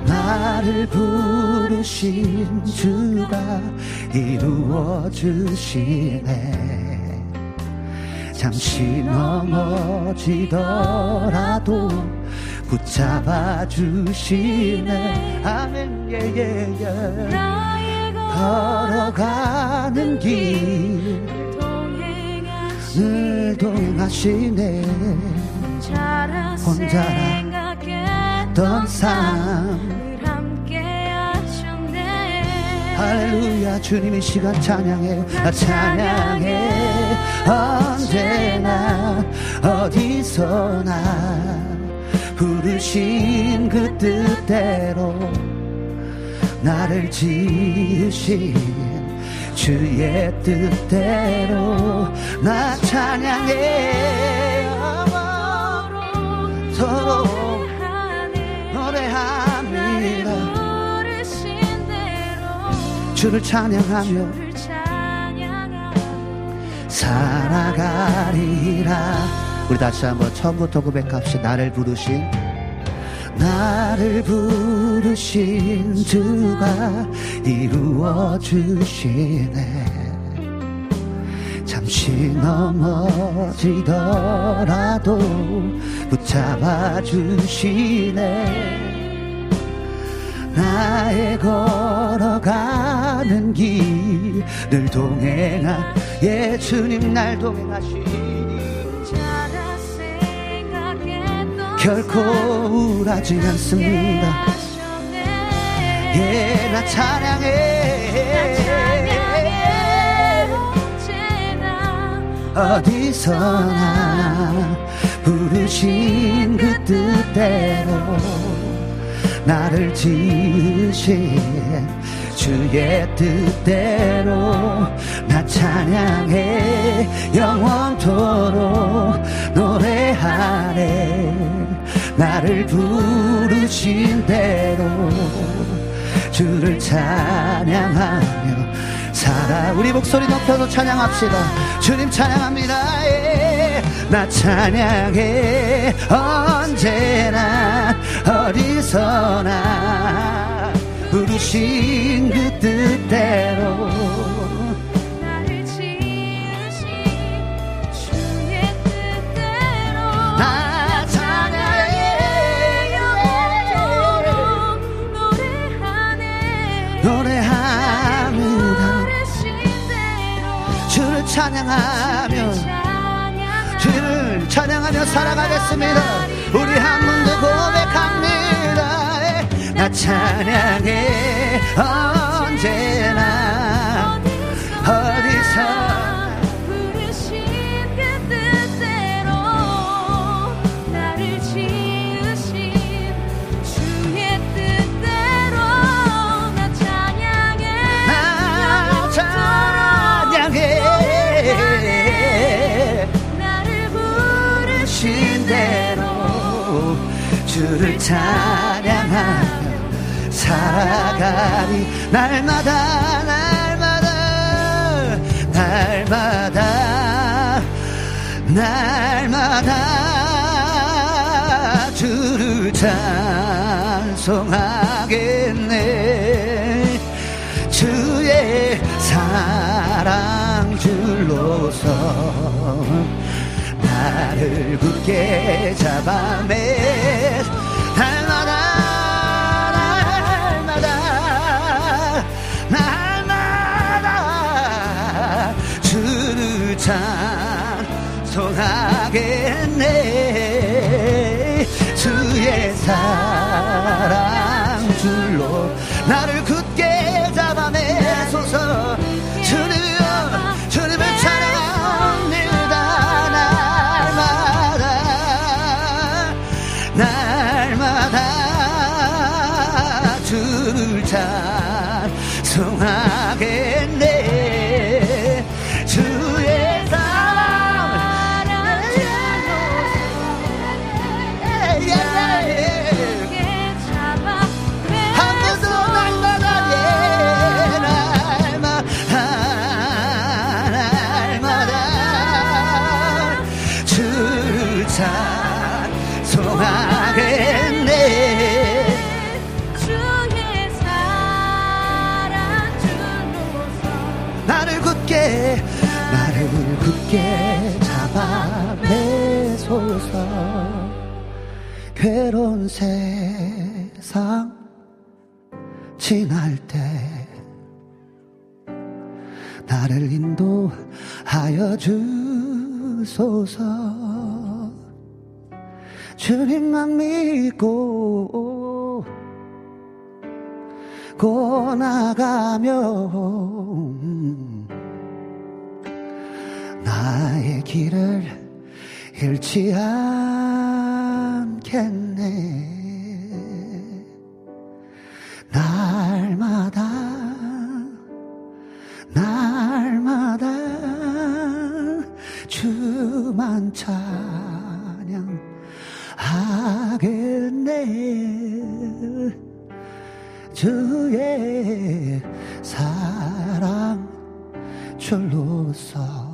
나를 부르신 주가 이루어 주시네 잠시 넘어지더라도 붙잡아 주시네. 아멘. 예예예. 예, 예. 걸어가는 길늘 동행하시네. 혼자라 했던 삶 할렐루야. 주님의 시간 찬양해. 나 찬양해 언제나 어디서나 부르신 그 뜻대로 나를 지으신 주의 뜻대로 나 찬양해. 서로 노래합니다. 주를 찬양하며 살아가리라. 우리 다시 한번 처음부터 고백합시다. 나를 부르신 나를 부르신 주가 이루어 주시네. 잠시 넘어지더라도 붙잡아 주시네 나의 걸어가는 길을 동행한 예수님 날 동행하시니 결코 우울하지 않습니다. 예 나 찬양해. 어디서나 부르신 그 뜻대로 나를 지으신 주의 뜻대로 나 찬양해 영원토록 노래하네. 나를 부르신 대로 주를 찬양하며 살아. 우리 목소리 높여서 찬양합시다. 주님 찬양합니다. 예. 나 찬양해. 언제나 어디서나 부르신 그 뜻대로 나 찬양해. 노래합니다. 주를 찬양하며 찬양하며 살아가겠습니다 우리 한번더 고백합니다 예. 나 찬양해 언제나 어디서 주를 찬양하며 살아가리. 날마다 날마다 날마다 날마다 주를 찬송하겠네. 주의 사랑 줄로서 나를 굳게 잡아내 찬송하겠네 주의 사랑 줄로 나를 굳게 잡아내소서. 주님이여 주님을 찬양합니다. 날마다 날마다. 주를 찬송하겠네 괴로운 세상 지날 때 나를 인도하여 주소서. 주님만 믿고 고 나가며 나의 길을 잃지 않 않겠네. 날마다 날마다 주만 찬양하겠네. 주의 사랑 줄로서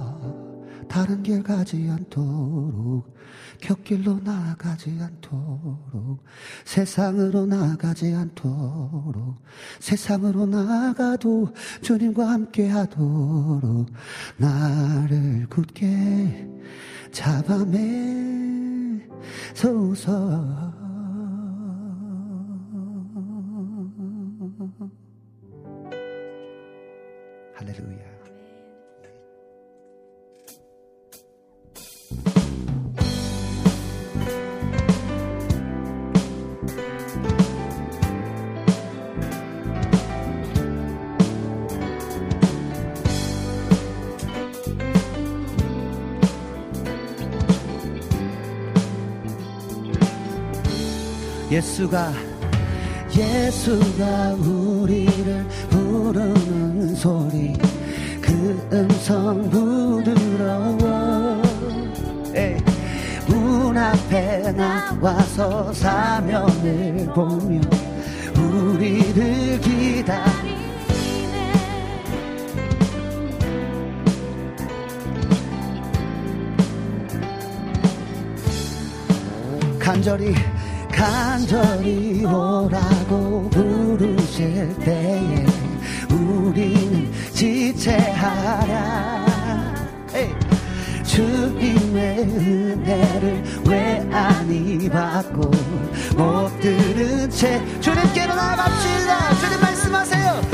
다른 길 가지 않도록 곁길로 나가지 않도록 세상으로 나가지 않도록 세상으로 나가도 주님과 함께 하도록 나를 굳게 잡아매 소서 예수가 예수가 우리를 부르는 소리 그 음성 부드러워. 문 앞에 나와서 사면을 보며 우리를 기다리 간절히 간절히 오라고 부르실 때에 우리는 지체하랴 에이. 주님의 은혜를 왜안 받고 못 들은 채 주님께로 나갑시다 주님 말씀하세요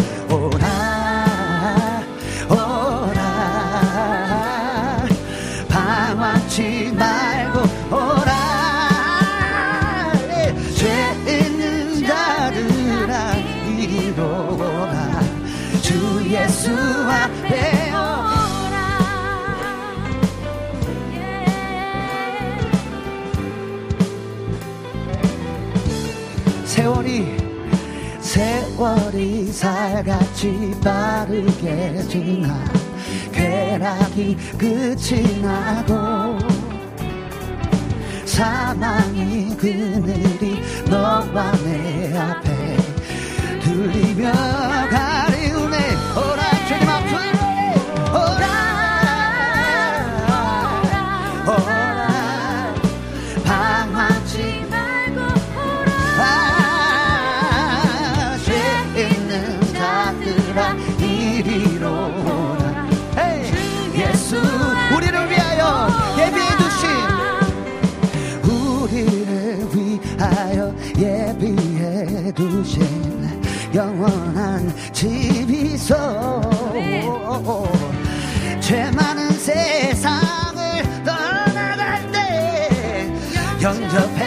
세월이 세월이 살같이 빠르게 지나 쾌락이 끝이 나고 사망이 그늘이 너와 내 앞에 들리며 가리 두신 영원한 집이 있어 죄 많은 세상을 떠나갈 때 영접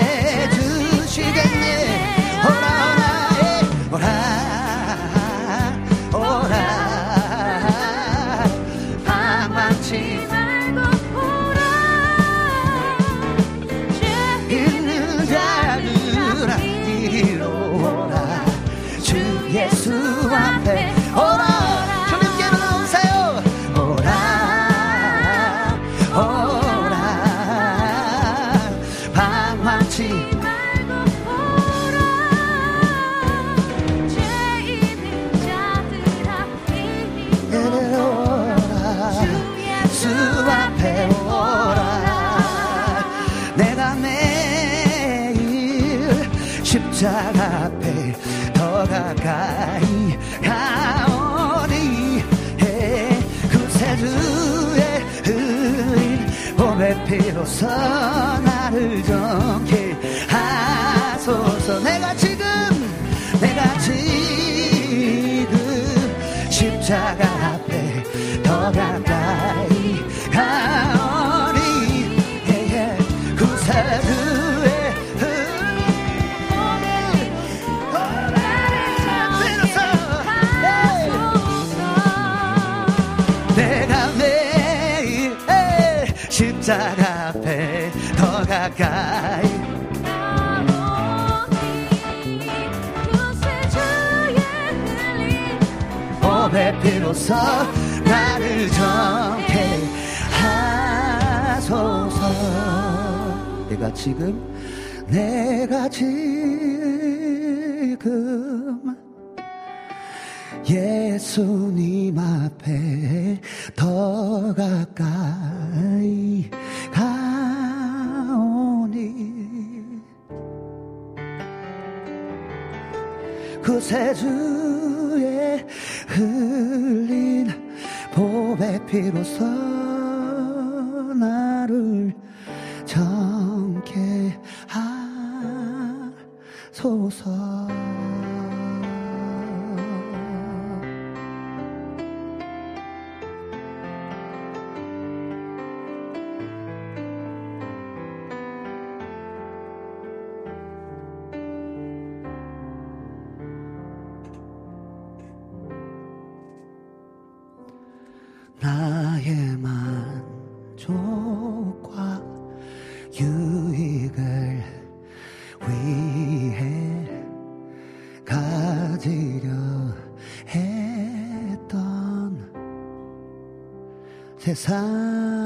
십자가 앞에 더 가까이 가오니 그새 주의 흘린 봄의 피로서 나를 정케 하소서. 내가 지금 내가 지금 십자가 피로서 나를 정케 하소서. 내가 지금 내가 지금 예수님 세상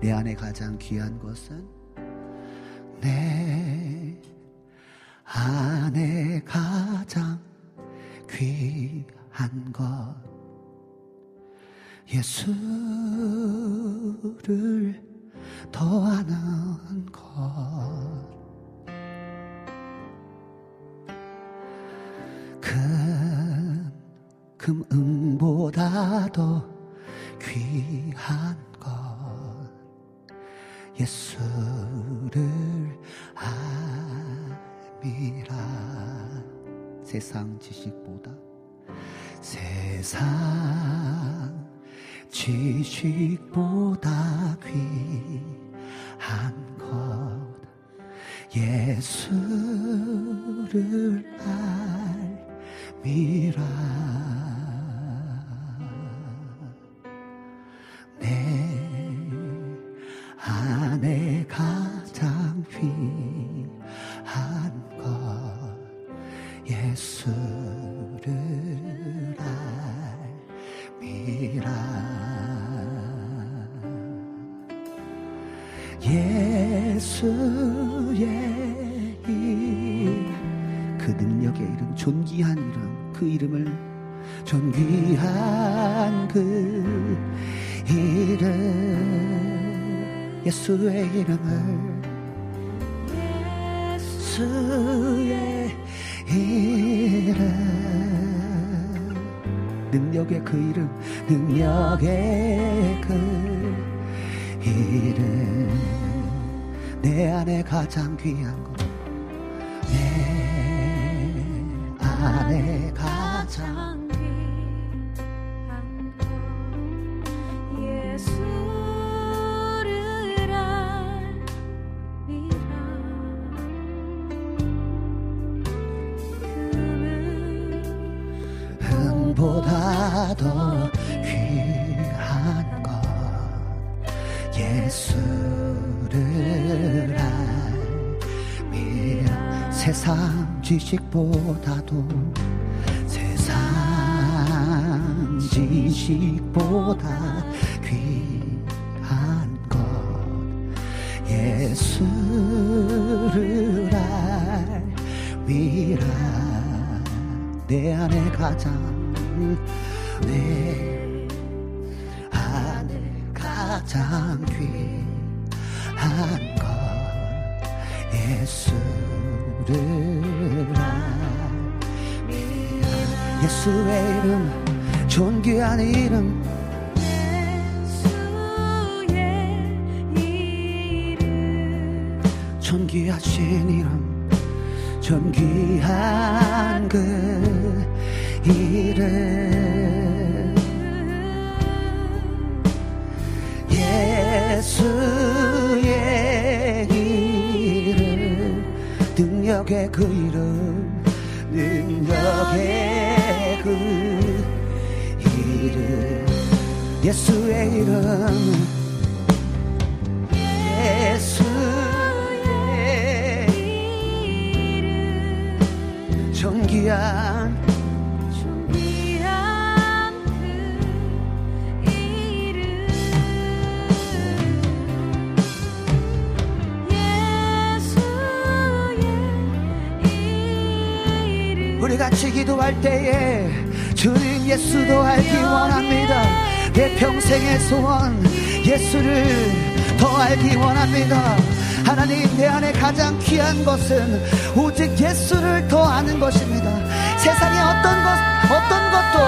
내 안에 가장 귀한 것은 세상 지식보다 귀한 것 예수를 알 미라 존귀하신 이름 존귀한 그 이름 예수의 이름 능력의 그 이름 능력의 그 이름 예수의 이름 존귀한 존귀한 그 이름. 예수의 이름. 우리 같이 기도할 때에 주님 예수도 알기 원합니다. 내 평생의 소원 예수를 더 알기 원합니다. 하나님 내 안에 가장 귀한 것은 오직 예수를 더 아는 것입니다 세상의 어떤 것 어떤 것도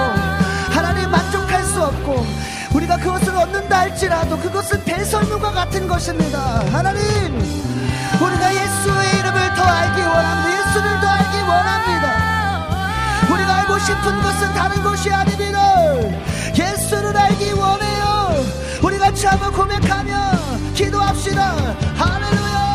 하나님 만족할 수 없고 우리가 그것을 얻는다 할지라도 그것은 배설물과 같은 것입니다 하나님 우리가 예수의 이름을 더 알기 원합니다 예수를 더 알기 원합니다 우리가 알고 싶은 것은 다른 것이 아닙니다. 예수를 알기 원해요. 우리 같이 한번 고백하며 기도합시다. 할렐루야.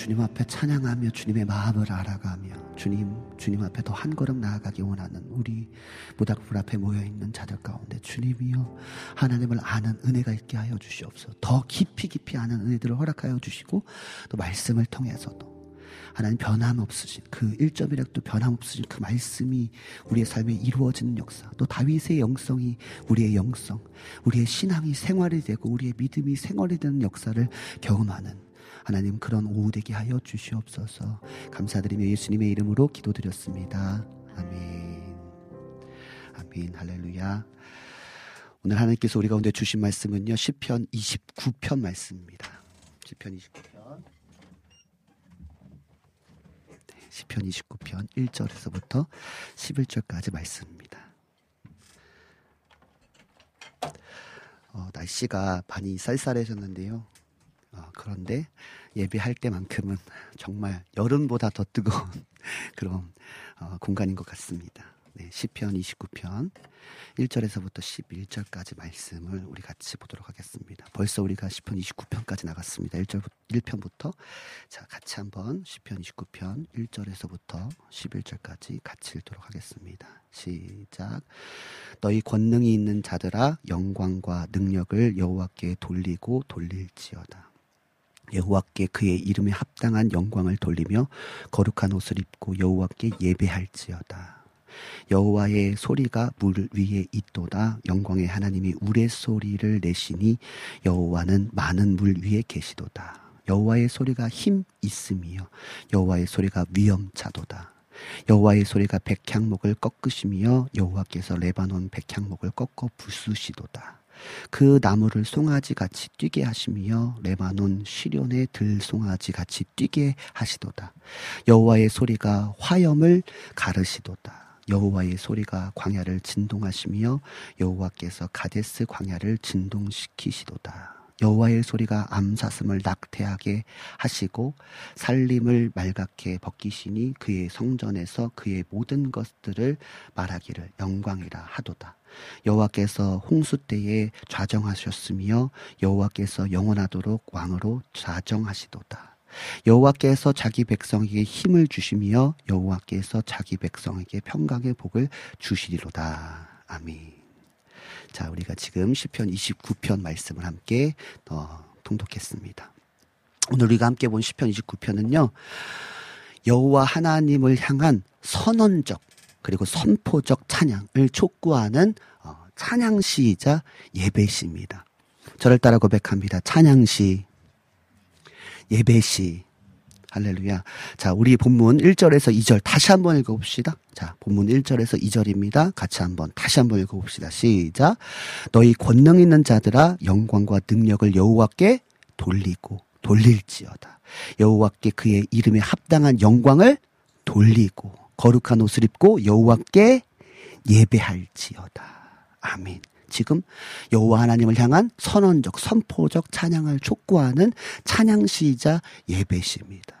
주님 앞에 찬양하며 주님의 마음을 알아가며 주님 주님 앞에 더 한 걸음 나아가기 원하는 우리 모닥불 앞에 모여 있는 자들 가운데 주님이여 하나님을 아는 은혜가 있게 하여 주시옵소서. 더 깊이 깊이 아는 은혜들을 허락하여 주시고 또 말씀을 통해서도 하나님 변함없으신 그 1.1핵도 변함없으신 그 말씀이 우리의 삶에 이루어지는 역사 또 다윗의 영성이 우리의 영성 우리의 신앙이 생활이 되고 우리의 믿음이 생활이 되는 역사를 경험하는 하나님 그런 오후 되게 하여 주시옵소서. 감사드리며 예수님의 이름으로 기도드렸습니다. 아멘. 아멘. 할렐루야. 오늘 하나님께서 우리 가운데 주신 말씀은요 10편 29편 말씀입니다. 10편 29편. 시편 29편 1절에서부터 11절까지 말씀입니다. 어, 날씨가 많이 쌀쌀해졌는데요. 어, 그런데 예배할 때만큼은 정말 여름보다 더 뜨거운 그런 어, 공간인 것 같습니다. 네, 시편 29편 1절에서부터 11절까지 말씀을 우리 같이 보도록 하겠습니다. 벌써 우리가 시편 29편까지 나갔습니다. 1절 1편부터 자, 같이 한번 시편 29편 1절에서부터 11절까지 같이 읽도록 하겠습니다. 시작. 너희 권능이 있는 자들아 영광과 능력을 여호와께 돌리고 돌릴지어다. 여호와께 그의 이름에 합당한 영광을 돌리며 거룩한 옷을 입고 여호와께 예배할지어다. 여호와의 소리가 물 위에 있도다. 영광의 하나님이 우레 소리를 내시니 여호와는 많은 물 위에 계시도다. 여호와의 소리가 힘 있음이요. 여호와의 소리가 위엄차도다. 여호와의 소리가 백향목을 꺾으시며 여호와께서 레바논 백향목을 꺾어 부수시도다 그 나무를 송아지 같이 뛰게 하시며 레바논 시련의 들송아지 같이 뛰게 하시도다 여호와의 소리가 화염을 가르시도다 여호와의 소리가 광야를 진동하시며 여호와께서 가데스 광야를 진동시키시도다. 여호와의 소리가 암사슴을 낙태하게 하시고 살림을 말갛게 벗기시니 그의 성전에서 그의 모든 것들을 말하기를 영광이라 하도다. 여호와께서 홍수 때에 좌정하셨으며 여호와께서 영원하도록 왕으로 좌정하시도다. 여호와께서 자기 백성에게 힘을 주시며 여호와께서 자기 백성에게 평강의 복을 주시리로다. 아멘. 자, 우리가 지금 시편 29편 말씀을 함께 어, 통독했습니다. 오늘 우리가 함께 본 시편 29편은요. 여호와 하나님을 향한 선언적 그리고 선포적 찬양을 촉구하는 어, 찬양시이자 예배시입니다. 저를 따라 고백합니다. 찬양시 예배시. 할렐루야. 자, 우리 본문 1절에서 2절 다시 한번 읽어봅시다. 자, 본문 1절에서 2절입니다. 같이 한번 다시 한번 읽어봅시다. 시작. 너희 권능 있는 자들아 영광과 능력을 여호와께 돌리고 돌릴지어다. 여호와께 그의 이름에 합당한 영광을 돌리고 거룩한 옷을 입고 여호와께 예배할지어다. 아멘. 지금 여호와 하나님을 향한 선언적 선포적 찬양을 촉구하는 찬양시이자 예배시입니다.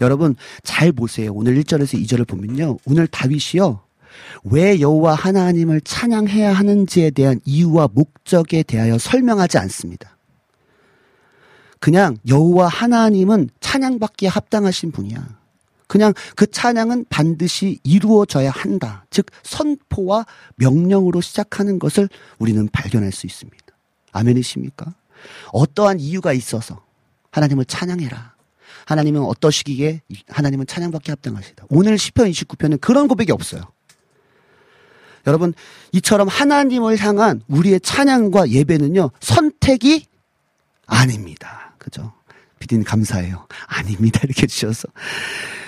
여러분 잘 보세요. 오늘 1절에서 2절을 보면요. 오늘 다윗이요. 왜 여호와 하나님을 찬양해야 하는지에 대한 이유와 목적에 대하여 설명하지 않습니다. 그냥 여호와 하나님은 찬양받기에 합당하신 분이야. 그냥 그 찬양은 반드시 이루어져야 한다. 즉, 선포와 명령으로 시작하는 것을 우리는 발견할 수 있습니다. 아멘이십니까? 어떠한 이유가 있어서 하나님을 찬양해라. 하나님은 어떠시기에 하나님은 찬양받기 합당하시다. 오늘 10편 29편은 그런 고백이 없어요. 여러분, 이처럼 하나님을 향한 우리의 찬양과 예배는요, 선택이 아닙니다. 그죠? 비디님 감사해요. 아닙니다. 이렇게 주셔서.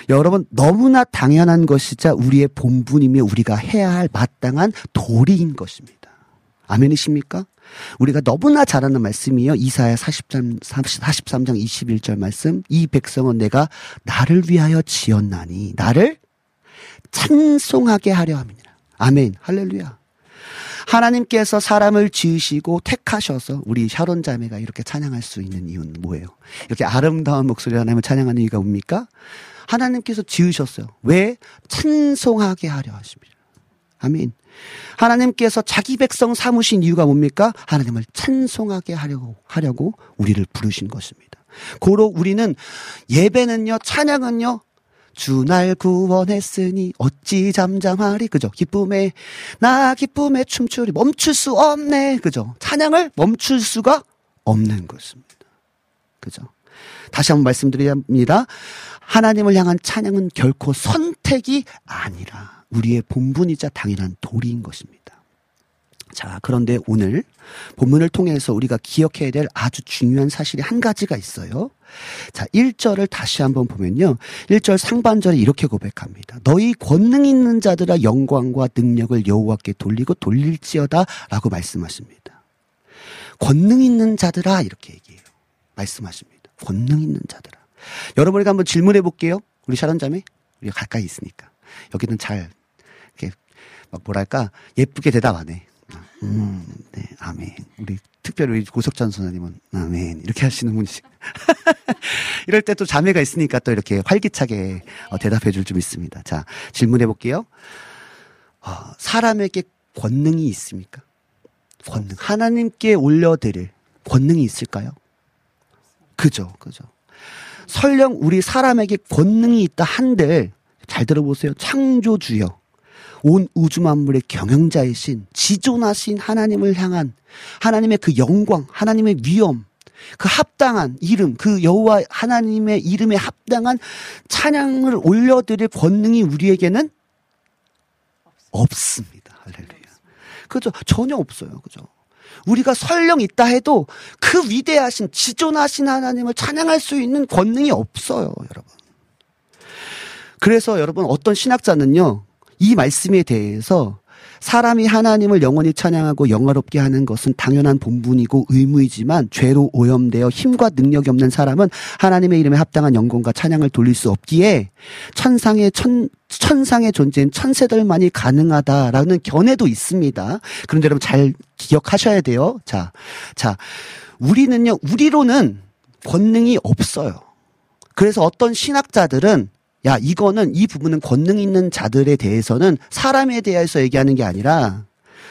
여러분, 너무나 당연한 것이자 우리의 본분이며 우리가 해야 할 마땅한 도리인 것입니다. 아멘이십니까? 우리가 너무나 잘 아는 말씀이요. 이사야 40장, 43장 21절 말씀. 이 백성은 내가 나를 위하여 지었나니, 나를 찬송하게 하려 함이니라. 아멘. 할렐루야. 하나님께서 사람을 지으시고 택하셔서 우리 샤론 자매가 이렇게 찬양할 수 있는 이유는 뭐예요? 이렇게 아름다운 목소리 하나님을 찬양하는 이유가 뭡니까? 하나님께서 지으셨어요. 왜? 찬송하게 하려 하십니다. 아멘. 하나님께서 자기 백성 삼으신 이유가 뭡니까? 하나님을 찬송하게 하려고, 하려고 우리를 부르신 것입니다. 고로 우리는 예배는요, 찬양은요, 주 날 구원했으니 어찌 잠잠하리? 그죠? 기쁨에 나 기쁨에 춤추리. 멈출 수 없네. 그죠? 찬양을 멈출 수가 없는 것입니다. 그죠? 다시 한번 말씀드립니다. 하나님을 향한 찬양은 결코 선택이 아니라 우리의 본분이자 당연한 도리인 것입니다. 자, 그런데 오늘 본문을 통해서 우리가 기억해야 될 아주 중요한 사실이 한 가지가 있어요. 자, 1절을 다시 한번 보면요. 1절 상반절에 이렇게 고백합니다. 너희 권능 있는 자들아 영광과 능력을 여호와께 돌리고 돌릴지어다 라고 말씀하십니다. 권능 있는 자들아 이렇게 얘기해요. 말씀하십니다. 권능 있는 자들아. 여러분에게 한번 질문해 볼게요. 우리 샤론자매. 우리가 가까이 있으니까. 여기는 잘 이렇게 막 뭐랄까 예쁘게 대답하네. 음, 네, 아멘. 우리 특별히 고석찬 선생님은 아멘 이렇게 하시는 분이시. 이럴 때 또 자매가 있으니까 또 이렇게 활기차게 어, 대답해 줄 좀 있습니다. 자 질문해 볼게요. 어, 사람에게 권능이 있습니까? 권능 하나님께 올려드릴 권능이 있을까요? 그죠, 그죠. 설령 우리 사람에게 권능이 있다 한들 잘 들어보세요. 창조주여. 온 우주 만물의 경영자이신 지존하신 하나님을 향한 하나님의 그 영광, 하나님의 위엄, 그 합당한 이름, 그 여호와 하나님의 이름에 합당한 찬양을 올려드릴 권능이 우리에게는 없습니다. 할렐루야. 그죠? 전혀 없어요. 그죠? 우리가 설령 있다 해도 그 위대하신 지존하신 하나님을 찬양할 수 있는 권능이 없어요, 여러분. 그래서 여러분 어떤 신학자는요. 이 말씀에 대해서 사람이 하나님을 영원히 찬양하고 영화롭게 하는 것은 당연한 본분이고 의무이지만 죄로 오염되어 힘과 능력이 없는 사람은 하나님의 이름에 합당한 영광과 찬양을 돌릴 수 없기에 천상의 천 천상의 존재인 천세들만이 가능하다라는 견해도 있습니다. 그런데 여러분 잘 기억하셔야 돼요. 자, 자, 우리는요, 우리로는 권능이 없어요. 그래서 어떤 신학자들은 야, 이거는 이 부분은 권능 있는 자들에 대해서는 사람에 대해서 얘기하는 게 아니라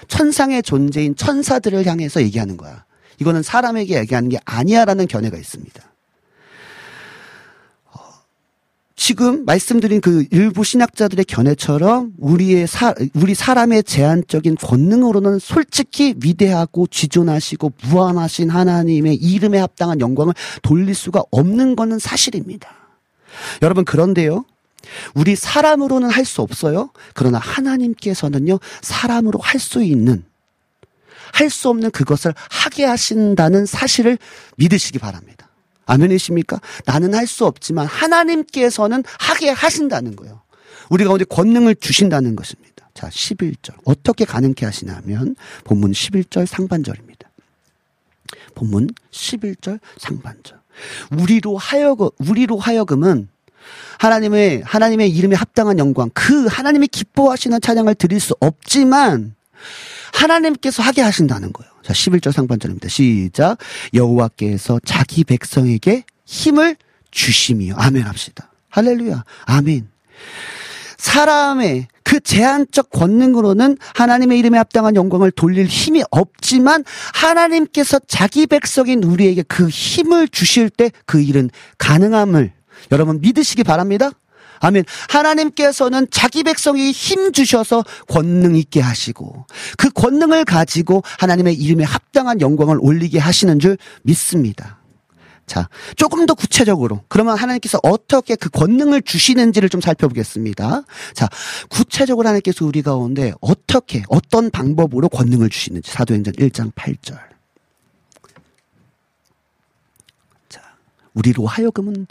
천상의 존재인 천사들을 향해서 얘기하는 거야. 이거는 사람에게 얘기하는 게 아니야라는 견해가 있습니다. 어, 지금 말씀드린 그 일부 신학자들의 견해처럼 우리의 사, 우리 사람의 제한적인 권능으로는 솔직히 위대하고 지존하시고 무한하신 하나님의 이름에 합당한 영광을 돌릴 수가 없는 것은 사실입니다. 여러분 그런데요. 우리 사람으로는 할 수 없어요. 그러나 하나님께서는요. 사람으로 할 수 있는 할 수 없는 그것을 하게 하신다는 사실을 믿으시기 바랍니다. 아멘이십니까? 나는 할 수 없지만 하나님께서는 하게 하신다는 거예요. 우리 가운데 권능을 주신다는 것입니다. 자, 11절. 어떻게 가능케 하시냐면 본문 11절 상반절입니다. 본문 11절 상반절. 우리로 하여금 우리로 하여금은 하나님의 하나님의 이름에 합당한 영광 그 하나님이 기뻐하시는 찬양을 드릴 수 없지만 하나님께서 하게 하신다는 거예요. 자, 11절 상반절입니다. 시작. 여호와께서 자기 백성에게 힘을 주심이요. 아멘 합시다. 할렐루야. 아멘. 사람의 그 제한적 권능으로는 하나님의 이름에 합당한 영광을 돌릴 힘이 없지만 하나님께서 자기 백성인 우리에게 그 힘을 주실 때 그 일은 가능함을 여러분 믿으시기 바랍니다. 아멘. 하나님께서는 자기 백성이 힘 주셔서 권능 있게 하시고 그 권능을 가지고 하나님의 이름에 합당한 영광을 올리게 하시는 줄 믿습니다. 자, 조금 더 구체적으로 그러면 하나님께서 어떻게 그 권능을 주시는지를 좀 살펴보겠습니다. 자, 구체적으로 하나님께서 우리 가운데 어떻게 어떤 방법으로 권능을 주시는지 사도행전 1장 8절. 자, 우리로 하여금은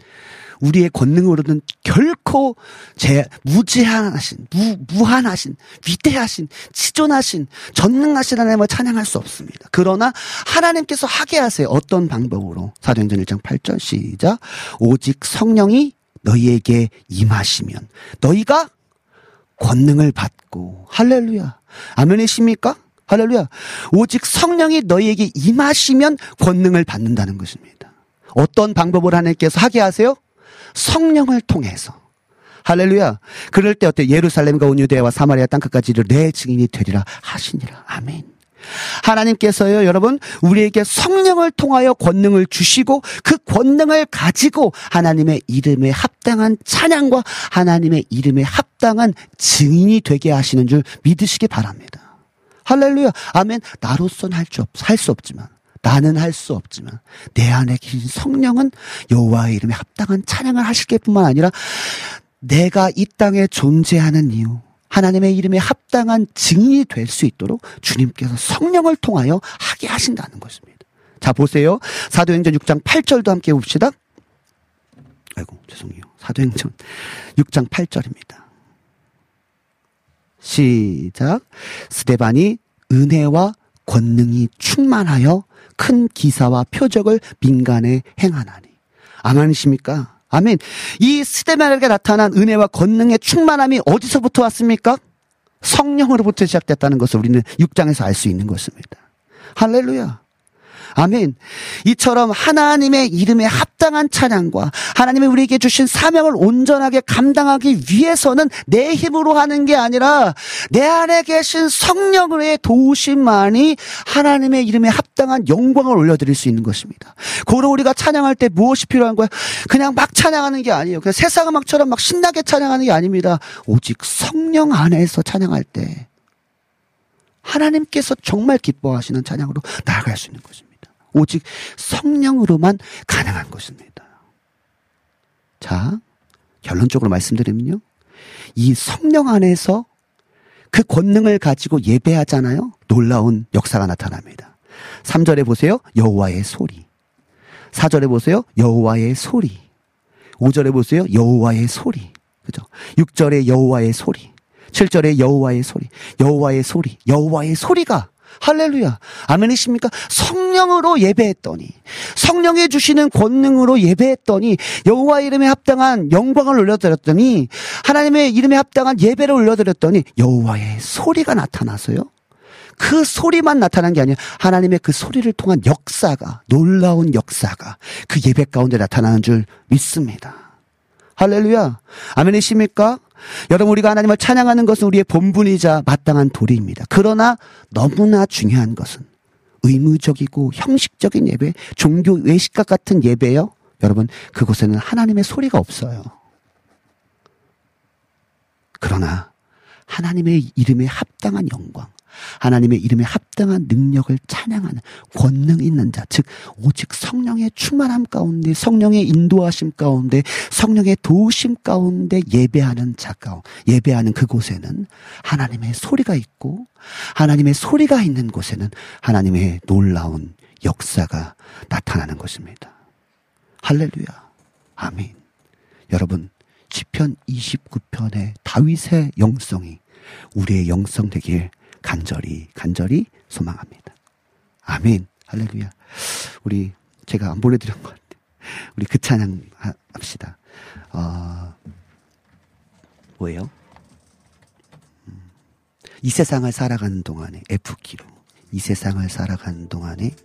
우리의 권능으로는 결코 제 무제한하신 무 무한하신 위대하신 지존하신 전능하신 하나님을 찬양할 수 없습니다. 그러나 하나님께서 하게 하세요. 어떤 방법으로? 사도행전 1장 8절 시작. 오직 성령이 너희에게 임하시면 너희가 권능을 받고 할렐루야. 아멘이십니까? 할렐루야. 오직 성령이 너희에게 임하시면 권능을 받는다는 것입니다. 어떤 방법을 하나님께서 하게 하세요? 성령을 통해서. 할렐루야. 그럴 때 어때? 예루살렘과 온 유대와 사마리아 땅끝까지 내 증인이 되리라 하시니라. 아멘. 하나님께서요, 여러분, 우리에게 성령을 통하여 권능을 주시고 그 권능을 가지고 하나님의 이름에 합당한 찬양과 하나님의 이름에 합당한 증인이 되게 하시는 줄 믿으시기 바랍니다. 할렐루야. 아멘. 나로선 할수 없, 할수 없지만 나는 할 수 없지만 내 안에 계신 성령은 여호와의 이름에 합당한 찬양을 하실 뿐만 아니라 내가 이 땅에 존재하는 이유 하나님의 이름에 합당한 증인이 될 수 있도록 주님께서 성령을 통하여 하게 하신다는 것입니다. 자, 보세요. 사도행전 6장 8절도 함께 봅시다. 아이고, 죄송해요. 사도행전 6장 8절입니다. 시작. 스데반이 은혜와 권능이 충만하여 큰 기사와 표적을 민간에 행하나니. 아멘이십니까? 아멘. 이 스데반에게 나타난 은혜와 권능의 충만함이 어디서부터 왔습니까? 성령으로부터 시작됐다는 것을 우리는 6장에서 알 수 있는 것입니다. 할렐루야. 아멘. 이처럼 하나님의 이름에 합당한 찬양과 하나님의 우리에게 주신 사명을 온전하게 감당하기 위해서는 내 힘으로 하는 게 아니라 내 안에 계신 성령의 도우심만이 하나님의 이름에 합당한 영광을 올려드릴 수 있는 것입니다. 고로 우리가 찬양할 때 무엇이 필요한 거야? 그냥 막 찬양하는 게 아니에요. 그냥 세상 음악처럼 막 신나게 찬양하는 게 아닙니다. 오직 성령 안에서 찬양할 때 하나님께서 정말 기뻐하시는 찬양으로 나아갈 수 있는 것입니다. 오직 성령으로만 가능한 것입니다. 자, 결론적으로 말씀드리면요. 이 성령 안에서 그 권능을 가지고 예배하잖아요. 놀라운 역사가 나타납니다. 3절에 보세요. 여호와의 소리. 4절에 보세요. 여호와의 소리. 5절에 보세요. 여호와의 소리. 그죠? 6절에 여호와의 소리. 7절에 여호와의 소리. 여호와의 소리. 여호와의 소리가 할렐루야. 아멘이십니까? 성령으로 예배했더니 성령이 주시는 권능으로 예배했더니 여호와 이름에 합당한 영광을 올려드렸더니 하나님의 이름에 합당한 예배를 올려드렸더니 여호와의 소리가 나타나서요. 그 소리만 나타난 게 아니라 하나님의 그 소리를 통한 역사가 놀라운 역사가 그 예배 가운데 나타나는 줄 믿습니다. 할렐루야. 아멘이십니까? 여러분 우리가 하나님을 찬양하는 것은 우리의 본분이자 마땅한 도리입니다. 그러나 너무나 중요한 것은 의무적이고 형식적인 예배, 종교 외식과 같은 예배요. 여러분 그곳에는 하나님의 소리가 없어요. 그러나 하나님의 이름에 합당한 영광, 하나님의 이름에 합당한 능력을 찬양하는 권능 있는 자, 즉 오직 성령의 충만함 가운데 성령의 인도하심 가운데 성령의 도우심 가운데 예배하는 자 가운데 예배하는 그곳에는 하나님의 소리가 있고 하나님의 소리가 있는 곳에는 하나님의 놀라운 역사가 나타나는 것입니다. 할렐루야. 아멘. 여러분, 시편 29편의 다윗의 영성이 우리의 영성 되길 간절히 간절히 소망합니다. 아멘. 할렐루야. 우리 제가 안 보내드린 것 같아요. 우리 그 찬양 합시다. 어, 뭐예요? 음, 이 세상을 살아가는 동안에 F키로 이 세상을 살아가는 동안에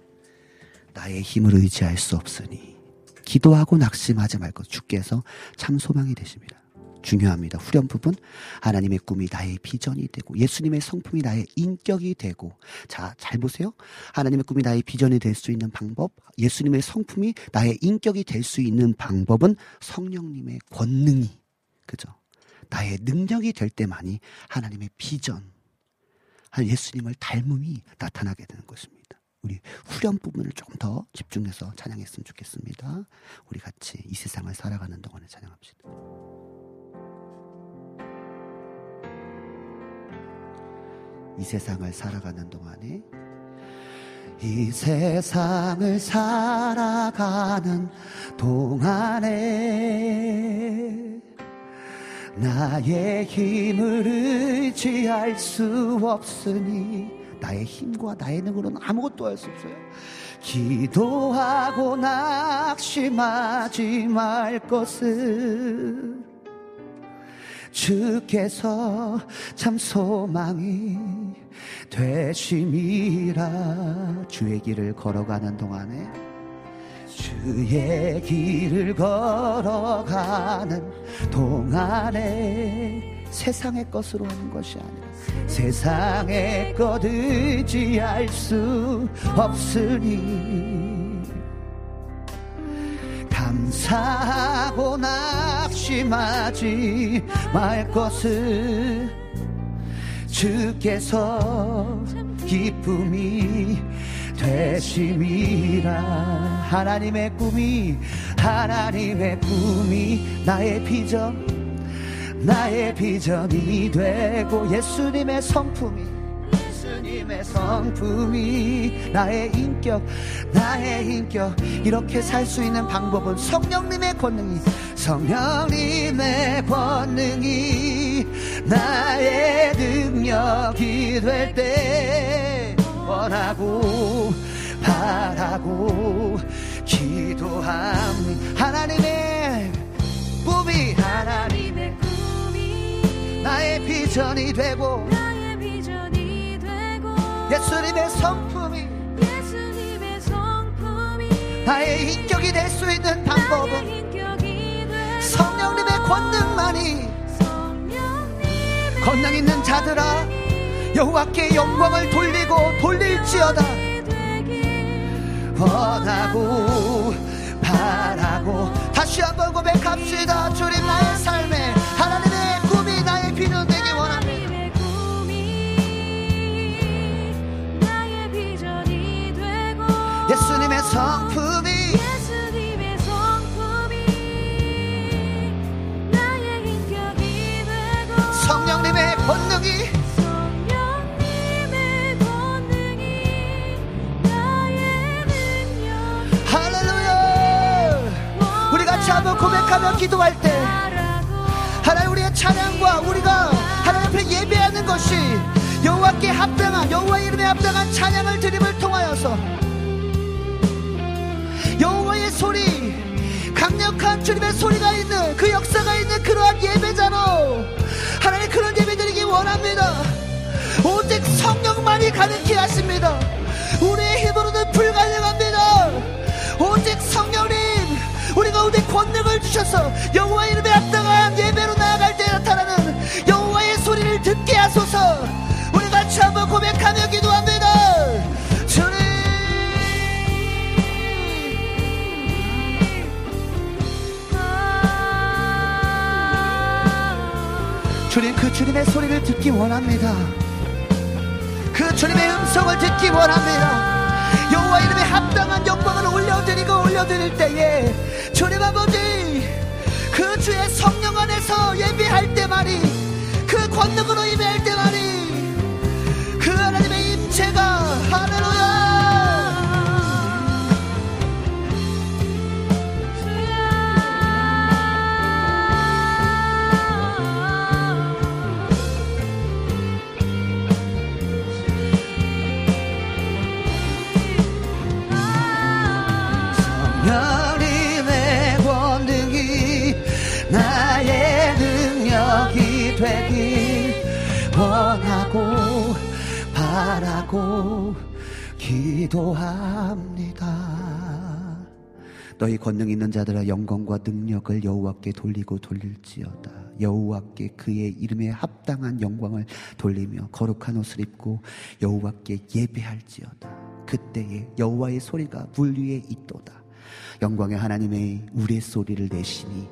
나의 힘을 의지할 수 없으니 기도하고 낙심하지 말것 주께서 참 소망이 되십니다. 중요합니다. 후렴 부분 하나님의 꿈이 나의 비전이 되고 예수님의 성품이 나의 인격이 되고 자 잘 보세요. 하나님의 꿈이 나의 비전이 될 수 있는 방법 예수님의 성품이 나의 인격이 될 수 있는 방법은 성령님의 권능이 그죠? 나의 능력이 될 때만이 하나님의 비전 예수님을 닮음이 나타나게 되는 것입니다. 우리 후렴 부분을 조금 더 집중해서 찬양했으면 좋겠습니다. 우리 같이 이 세상을 살아가는 동안에 찬양합시다. 이 세상을 살아가는 동안에 이 세상을 살아가는 동안에 나의 힘을 의지할 수 없으니 나의 힘과 나의 능으로는 아무것도 할 수 없어요. 기도하고 낙심하지 말 것을 주께서 참 소망이 되심이라 주의 길을 걸어가는 동안에 주의 길을 걸어가는 동안에 세상의 것으로 하는 것이 아니라 세상의 것 의지할 수 없으니 감사하고 낙심하지 말 것을 주께서 기쁨이 되심이라. 하나님의 꿈이 하나님의 꿈이 나의 비전 나의 비전이 되고 예수님의 성품이 예수님의 성품이 나의 인격 나의 인격. 이렇게 살 수 있는 방법은 성령님의 권능이 성령님의 권능이 나의 능력이 될 때 원하고 바라고 기도합니다 하나님의 꿈이 하나님 하나님의 꿈이 나의 비전이 되고 예수님의 성품이 나의 인격이 될 수 있는 방법은 성령님의 권능만이 권능 있는 자들아 여호와께 영광을 돌리고 돌릴지어다. 원하고 바라고 다시 한번 고백합시다. 주님 나 고백하며 기도할 때 하나님 우리의 찬양과 우리가 하나님 앞에 예배하는 것이 여호와께 합당한 여호와 이름에 합당한 찬양을 드림을 통하여서 여호와의 소리 강력한 주님의 소리가 있는 그 역사가 있는 그러한 예배자로 하나님 그런 예배 드리기 원합니다. 오직 성령만이 가능케 하십니다. 우리 가 오직 권능을 주셔서 여호와 이름에 합당한 예배로 나아갈 때 나타나는 여호와의 소리를 듣게 하소서. 우리 같이 한번 고백하며 기도합니다. 주님. 주님 그 주님의 소리를 듣기 원합니다. 그 주님의 음성을 듣기 원합니다. 여호와 이름에 합당한 영광을 올려드리고 올려드릴 때에 주님 아버지 그 주의 성령 안에서 예배할 때만이 그 권능으로 예배할 때만이 그 하나님의 임재가 하나님 바라고 기도합니다. 너희 권능 있는 자들아 영광과 능력을 여호와께 돌리고 돌릴지어다. 여호와께 그의 이름에 합당한 영광을 돌리며 거룩한 옷을 입고 여호와께 예배할지어다. 그때에 여호와의 소리가 물 위에 있도다. 영광의 하나님의 우리의 소리를 내시니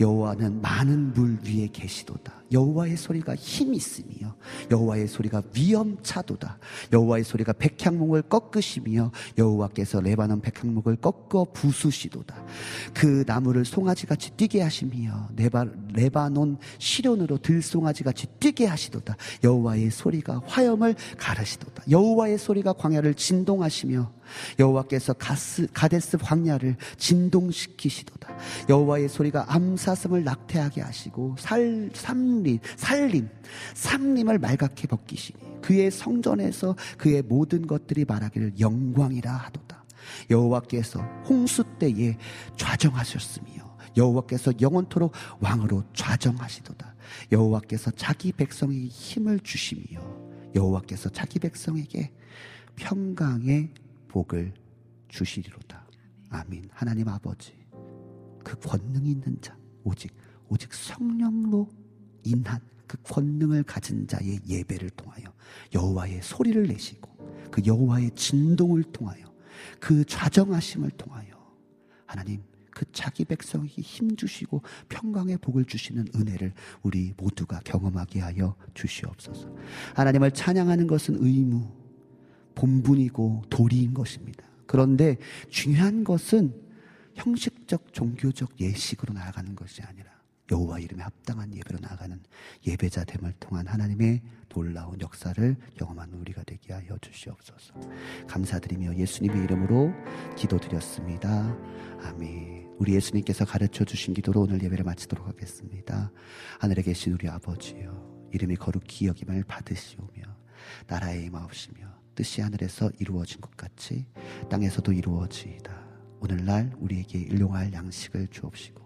여호와는 많은 물 위에 계시도다. 여호와의 소리가 힘이 있으며 여호와의 소리가 위엄차도다. 여호와의 소리가 백향목을 꺾으시며 여호와께서 레바논 백향목을 꺾어 부수시도다. 그 나무를 송아지같이 뛰게 하시며 레바, 레바논 시련으로 들송아지같이 뛰게 하시도다. 여호와의 소리가 화염을 가르시도다. 여호와의 소리가 광야를 진동하시며 여호와께서 가스, 가데스 광야를 진동시키시도다. 여호와의 소리가 암사슴을 낙태하게 하시고 살 삼림 살림 삼림을 말갛게 벗기시니 그의 성전에서 그의 모든 것들이 말하기를 영광이라 하도다. 여호와께서 홍수 때에 좌정하셨으며 여호와께서 영원토록 왕으로 좌정하시도다. 여호와께서 자기 백성에게 힘을 주시며 여호와께서 자기 백성에게 평강의 복을 주시리로다. 아민. 하나님 아버지, 그 권능 있는 자, 오직 오직 성령로 인한 그 권능을 가진 자의 예배를 통하여 여호와의 소리를 내시고 그 여호와의 진동을 통하여 그 좌정하심을 통하여 하나님 그 자기 백성에게 힘 주시고 평강의 복을 주시는 은혜를 우리 모두가 경험하게 하여 주시옵소서. 하나님을 찬양하는 것은 의무, 본분이고 도리인 것입니다. 그런데 중요한 것은 형식적 종교적 예식으로 나아가는 것이 아니라 여호와 이름에 합당한 예배로 나아가는 예배자 됨을 통한 하나님의 놀라운 역사를 경험하는 우리가 되게 하여 주시옵소서. 감사드리며 예수님의 이름으로 기도드렸습니다. 아멘. 우리 예수님께서 가르쳐 주신 기도로 오늘 예배를 마치도록 하겠습니다. 하늘에 계신 우리 아버지여 이름이 거룩히 여김을 받으시오며 나라의 임하옵시며 뜻이 하늘에서 이루어진 것 같이 땅에서도 이루어지이다. 오늘날 우리에게 일용할 양식을 주옵시고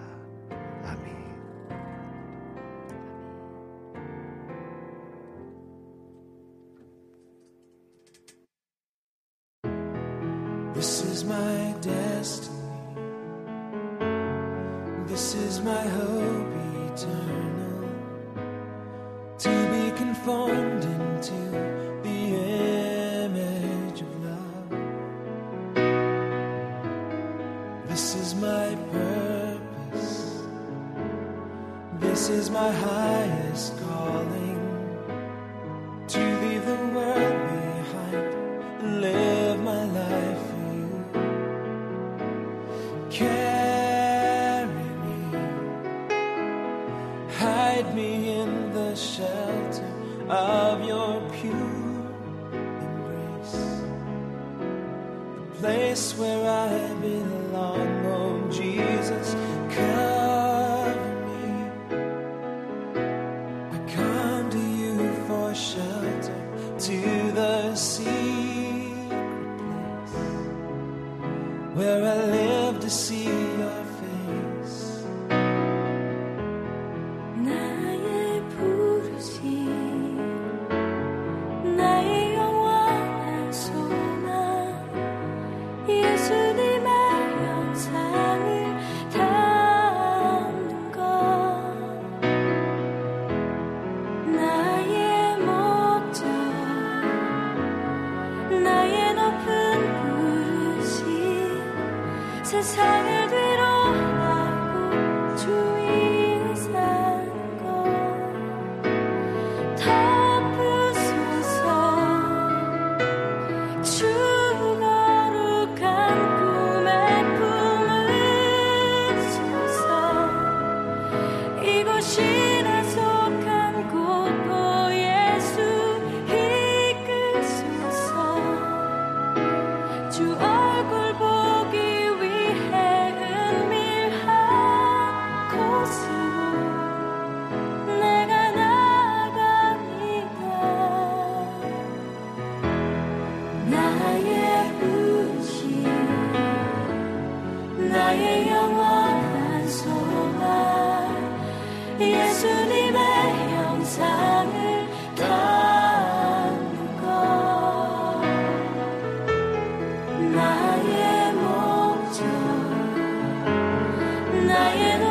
나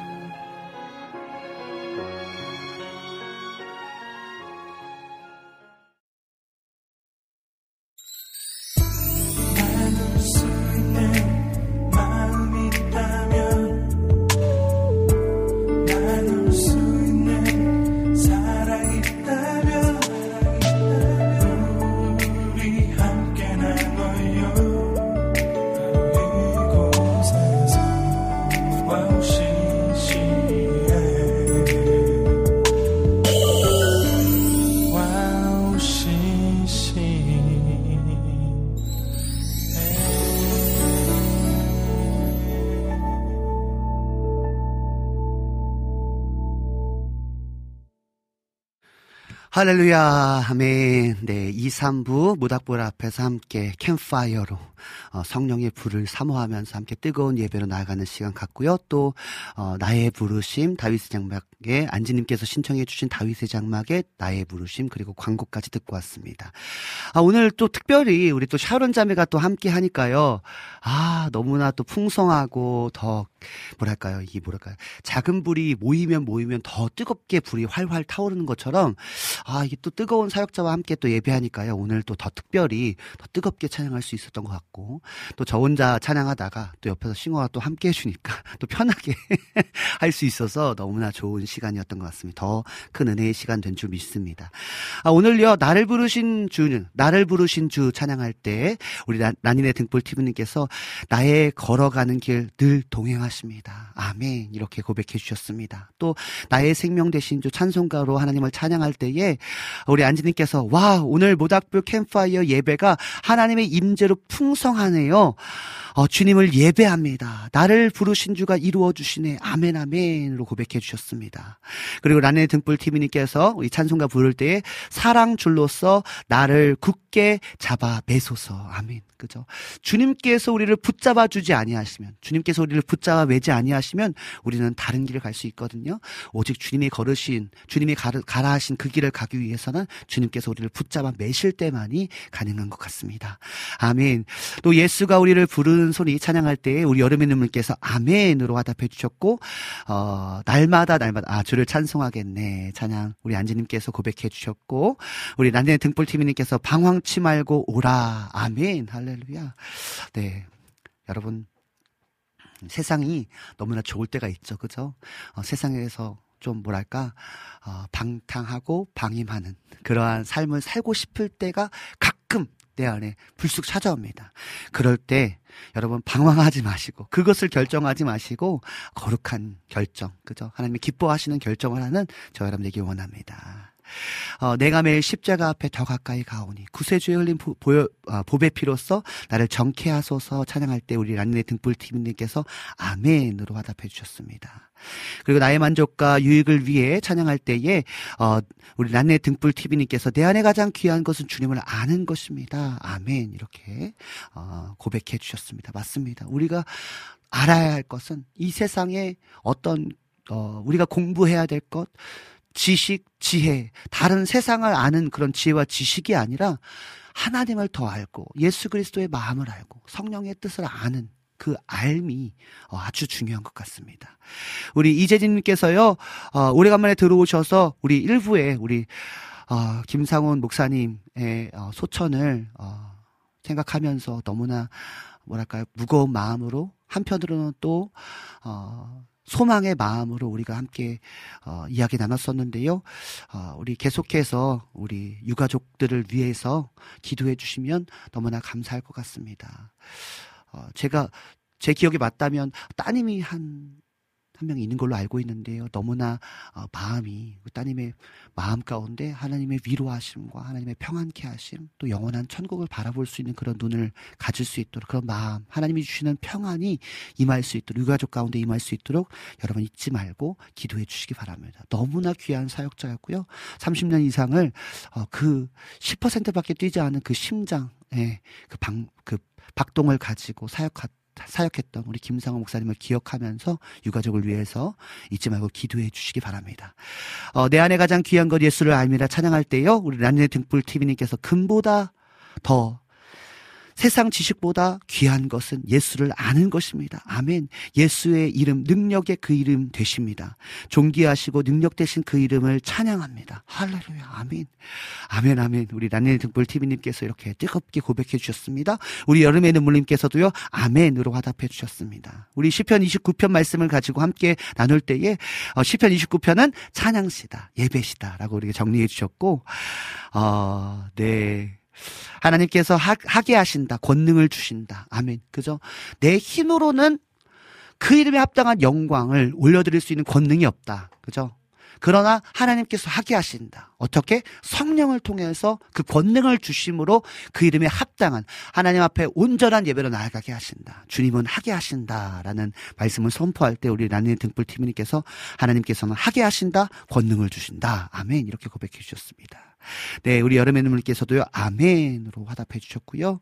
할렐루야, 아멘. 네, 2, 3부 모닥불 앞에서 함께 캠파이어로 어, 성령의 불을 사모하면서 함께 뜨거운 예배로 나아가는 시간 같고요. 또 어, 나의 부르심 다윗의 장막에 안지님께서 신청해 주신 다윗의 장막에 나의 부르심 그리고 광고까지 듣고 왔습니다. 아, 오늘 또 특별히 우리 또 샤론 자매가 또 함께 하니까요. 아 너무나 또 풍성하고 더 뭐랄까요 이게 뭐랄까요 작은 불이 모이면 모이면 더 뜨겁게 불이 활활 타오르는 것처럼 아 이게 또 뜨거운 사역자와 함께 또 예배하니까요. 오늘 또 더 특별히 더 뜨겁게 찬양할 수 있었던 것 같고 또 저 혼자 찬양하다가 또 옆에서 싱어가 또 함께 해주니까 또 편하게 할 수 있어서 너무나 좋은 시간이었던 것 같습니다. 더 큰 은혜의 시간 된 줄 믿습니다. 아, 오늘요 나를 부르신 주는 나를 부르신 주 찬양할 때 우리 나, 난인의 등불 TV님께서 나의 걸어가는 길 늘 동행하십니다. 아멘 이렇게 고백해 주셨습니다. 또 나의 생명 되신 주 찬송가로 하나님을 찬양할 때에 우리 안지님께서 와 오늘 모닥불 캠파이어 예배가 하나님의 임재로 풍성 하네요. 어, 주님을 예배합니다. 나를 부르신 주가 이루어 주시네. 아멘 아멘으로 고백해 주셨습니다. 그리고 라네 등불 TV님께서 우리 찬송가 부를 때에 사랑 줄로서 나를 굳게 잡아 매소서. 아멘. 그죠? 주님께서 우리를 붙잡아 주지 아니하시면 주님께서 우리를 붙잡아 매지 아니하시면 우리는 다른 길을 갈 수 있거든요. 오직 주님이 걸으신 주님이 가라 하신 그 길을 가기 위해서는 주님께서 우리를 붙잡아 매실 때만이 가능한 것 같습니다. 아멘. 또 예수가 우리를 부르는 소리 찬양할 때 우리 여름의 눈물께서 아멘으로 화답해 주셨고 어, 날마다 날마다 아 주를 찬송하겠네 찬양 우리 안지님께서 고백해 주셨고 우리 난데 등불 TV님께서 방황치 말고 오라 아멘 할렐 루야 네 여러분 세상이 너무나 좋을 때가 있죠 그죠 어, 세상에서 좀 뭐랄까 어, 방탕하고 방임하는 그러한 삶을 살고 싶을 때가 가끔 내 안에 불쑥 찾아옵니다. 그럴 때 여러분 방황하지 마시고 그것을 결정하지 마시고 거룩한 결정, 그죠? 하나님이 기뻐하시는 결정을 하는 저 여러분 되기 원합니다. 어, 내가 매일 십자가 앞에 더 가까이 가오니 구세주의 흘린 보, 보, 어, 보배 피로써 나를 정케 하소서 찬양할 때 우리 란네 등불 팀님께서 아멘으로 화답해 주셨습니다. 그리고 나의 만족과 유익을 위해 찬양할 때에 어, 우리 란네 등불 TV님께서 내 안에 가장 귀한 것은 주님을 아는 것입니다. 아멘 이렇게 어, 고백해 주셨습니다. 맞습니다. 우리가 알아야 할 것은 이 세상에 어떤 어, 우리가 공부해야 될 것, 지식, 지혜, 다른 세상을 아는 그런 지혜와 지식이 아니라 하나님을 더 알고 예수 그리스도의 마음을 알고 성령의 뜻을 아는 그 알미 어, 아주 중요한 것 같습니다. 우리 이재진님께서요, 어, 오래간만에 들어오셔서 우리 일부에 우리 어, 김상훈 목사님의 어, 소천을 어, 생각하면서 너무나 뭐랄까요 무거운 마음으로 한편으로는 또 어, 소망의 마음으로 우리가 함께 어, 이야기 나눴었는데요. 어, 우리 계속해서 우리 유가족들을 위해서 기도해 주시면 너무나 감사할 것 같습니다. 어, 제가 제 기억이 맞다면 따님이 한 한 명 있는 걸로 알고 있는데요. 너무나 어, 마음이 그 따님의 마음 가운데 하나님의 위로하심과 하나님의 평안케 하심, 또 영원한 천국을 바라볼 수 있는 그런 눈을 가질 수 있도록 그런 마음, 하나님이 주시는 평안이 임할 수 있도록 유가족 가운데 임할 수 있도록 여러분 잊지 말고 기도해 주시기 바랍니다. 너무나 귀한 사역자였고요. 30년 이상을 어, 그 10%밖에 뛰지 않은 그 심장, 예, 그 방, 그 박동을 가지고 사역하 사역했던 우리 김상호 목사님을 기억하면서 유가족을 위해서 잊지 말고 기도해 주시기 바랍니다. 어, 내 안에 가장 귀한 것 예수를 알미라 찬양할 때요. 우리 란네 등불 TV님께서 금보다 더 세상 지식보다 귀한 것은 예수를 아는 것입니다. 아멘. 예수의 이름, 능력의 그 이름 되십니다. 존귀하시고 능력 되신 그 이름을 찬양합니다. 할렐루야. 아멘. 아멘, 아멘. 우리 란네 등불 TV님께서 이렇게 뜨겁게 고백해 주셨습니다. 우리 여름의 눈물님께서도요, 아멘으로 화답해 주셨습니다. 우리 시편 29편 말씀을 가지고 함께 나눌 때에, 어, 시편 29편은 찬양시다, 예배시다라고 우리가 정리해 주셨고, 어, 네. 하나님께서 하, 하게 하신다. 권능을 주신다. 아멘. 그죠? 내 힘으로는 그 이름에 합당한 영광을 올려드릴 수 있는 권능이 없다. 그죠? 그러나 하나님께서 하게 하신다. 어떻게? 성령을 통해서 그 권능을 주심으로 그 이름에 합당한 하나님 앞에 온전한 예배로 나아가게 하신다. 주님은 하게 하신다라는 말씀을 선포할 때 우리 라니 등불 팀님께서 하나님께서는 하게 하신다. 권능을 주신다. 아멘. 이렇게 고백해 주셨습니다. 네, 우리 여름의 눈물께서도요, 아멘으로 화답해 주셨고요.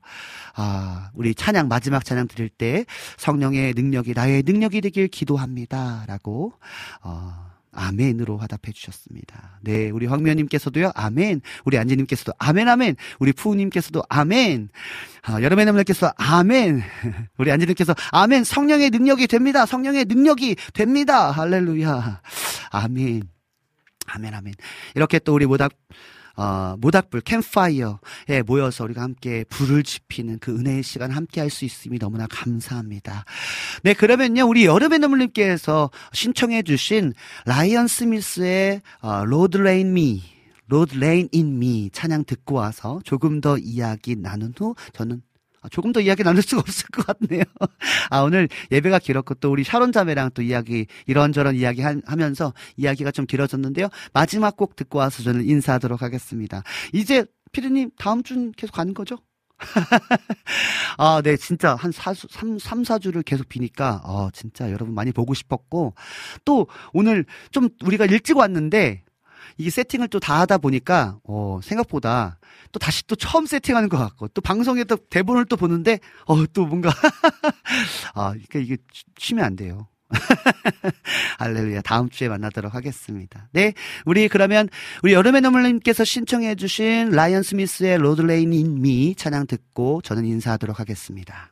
아, 우리 찬양, 마지막 찬양 드릴 때 성령의 능력이 나의 능력이 되길 기도합니다. 라고, 어, 아멘으로 화답해 주셨습니다. 네, 우리 황미연님께서도요, 아멘. 우리 안지님께서도 아멘, 아멘. 우리 푸우님께서도 아멘. 아, 여름의 눈물께서 아멘. 우리 안지님께서 아멘. 성령의 능력이 됩니다. 성령의 능력이 됩니다. 할렐루야. 아멘. 아멘, 아멘. 이렇게 또 우리 모닥, 어, 모닥불 캠프파이어에 모여서 우리가 함께 불을 지피는 그 은혜의 시간 함께 할 수 있음이 너무나 감사합니다. 네, 그러면요. 우리 여름의 눈물님께서 신청해 주신 라이언 스미스의 어, Lord Reign Me Lord Reign in Me 찬양 듣고 와서 조금 더 이야기 나눈 후 저는 아, 조금 더 이야기 나눌 수가 없을 것 같네요. 아, 오늘 예배가 길었고 또 우리 샤론 자매랑 또 이야기, 이런저런 이야기 하, 면서 이야기가 좀 길어졌는데요. 마지막 곡 듣고 와서 저는 인사하도록 하겠습니다. 이제 피디님 다음 주는 계속 가는 거죠? 아, 네, 진짜 한 4, 3, 3, 4주를 계속 비니까, 어, 진짜 여러분 많이 보고 싶었고, 또 오늘 좀 우리가 일찍 왔는데, 이게 세팅을 또 다 하다 보니까, 어, 생각보다 또 다시 또 처음 세팅하는 것 같고 또 방송에 또 대본을 또 보는데 어 또 뭔가 아 그러니까 이게 쉬면 안 돼요. 할렐루야. 다음 주에 만나도록 하겠습니다. 네. 우리 그러면 우리 여름의 눈물님께서 신청해 주신 라이언 스미스의 Lord Reign in Me 찬양 듣고 저는 인사하도록 하겠습니다.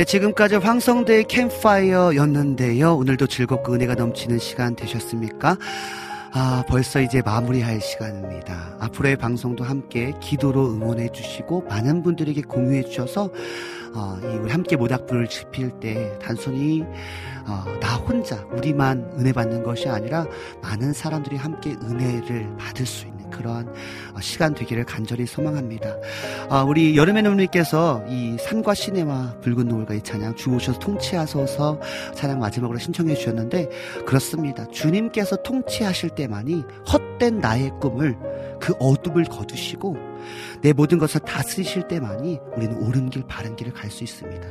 네, 지금까지 황성대의 캠파이어였는데요. 오늘도 즐겁고 은혜가 넘치는 시간 되셨습니까? 아, 벌써 이제 마무리할 시간입니다. 앞으로의 방송도 함께 기도로 응원해 주시고 많은 분들에게 공유해 주셔서 어, 이 우리 함께 모닥불을 지필 때 단순히 어, 나 혼자 우리만 은혜 받는 것이 아니라 많은 사람들이 함께 은혜를 받을 수 있는 그러한 어, 시간 되기를 간절히 소망합니다. 어, 우리 여름의 눈물께서 이 산과 시내와 붉은 노을과 이 찬양 주 오셔서 통치하소서 찬양 마지막으로 신청해 주셨는데 그렇습니다. 주님께서 통치하실 때만이 헛된 나의 꿈을 그 어둠을 거두시고 내 모든 것을 다스리실 때만이 우리는 옳은 길, 바른 길을 갈 수 있습니다.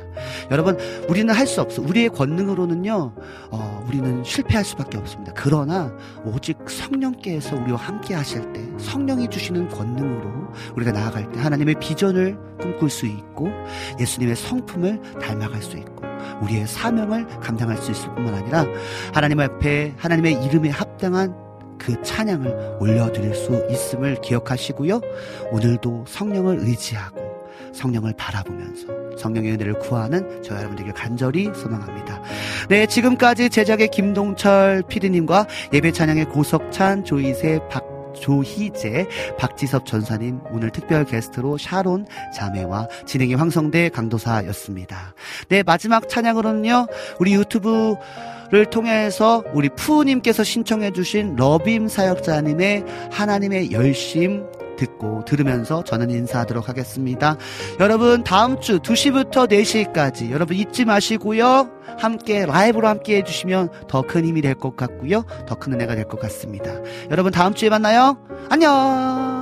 여러분, 우리는 할 수 없어. 우리의 권능으로는요, 어, 우리는 실패할 수밖에 없습니다. 그러나 오직 성령께서 우리와 함께 하실 때, 성령이 주시는 권능으로 우리가 나아갈 때 하나님의 비전을 꿈꿀 수 있고 예수님의 성품을 닮아갈 수 있고 우리의 사명을 감당할 수 있을 뿐만 아니라 하나님 앞에 하나님의 이름에 합당한 그 찬양을 올려드릴 수 있음을 기억하시고요. 오늘도 성령을 의지하고 성령을 바라보면서 성령의 은혜를 구하는 저 여러분들에게 간절히 소망합니다. 네, 지금까지 제작의 김동철 PD님과 예배 찬양의 고석찬, 조이세, 박 조희재, 박지섭 전사님, 오늘 특별 게스트로 샤론 자매와 진행의 황성대 강도사였습니다. 네, 마지막 찬양으로는요, 우리 유튜브 를 통해서 우리 푸우님께서 신청해주신 러빔 사역자님의 하나님의 열심 듣고 들으면서 저는 인사하도록 하겠습니다. 여러분 다음 주 2시부터 4시까지 여러분 잊지 마시고요. 함께 라이브로 함께 해주시면 더 큰 힘이 될 것 같고요. 더 큰 은혜가 될 것 같습니다. 여러분 다음 주에 만나요. 안녕.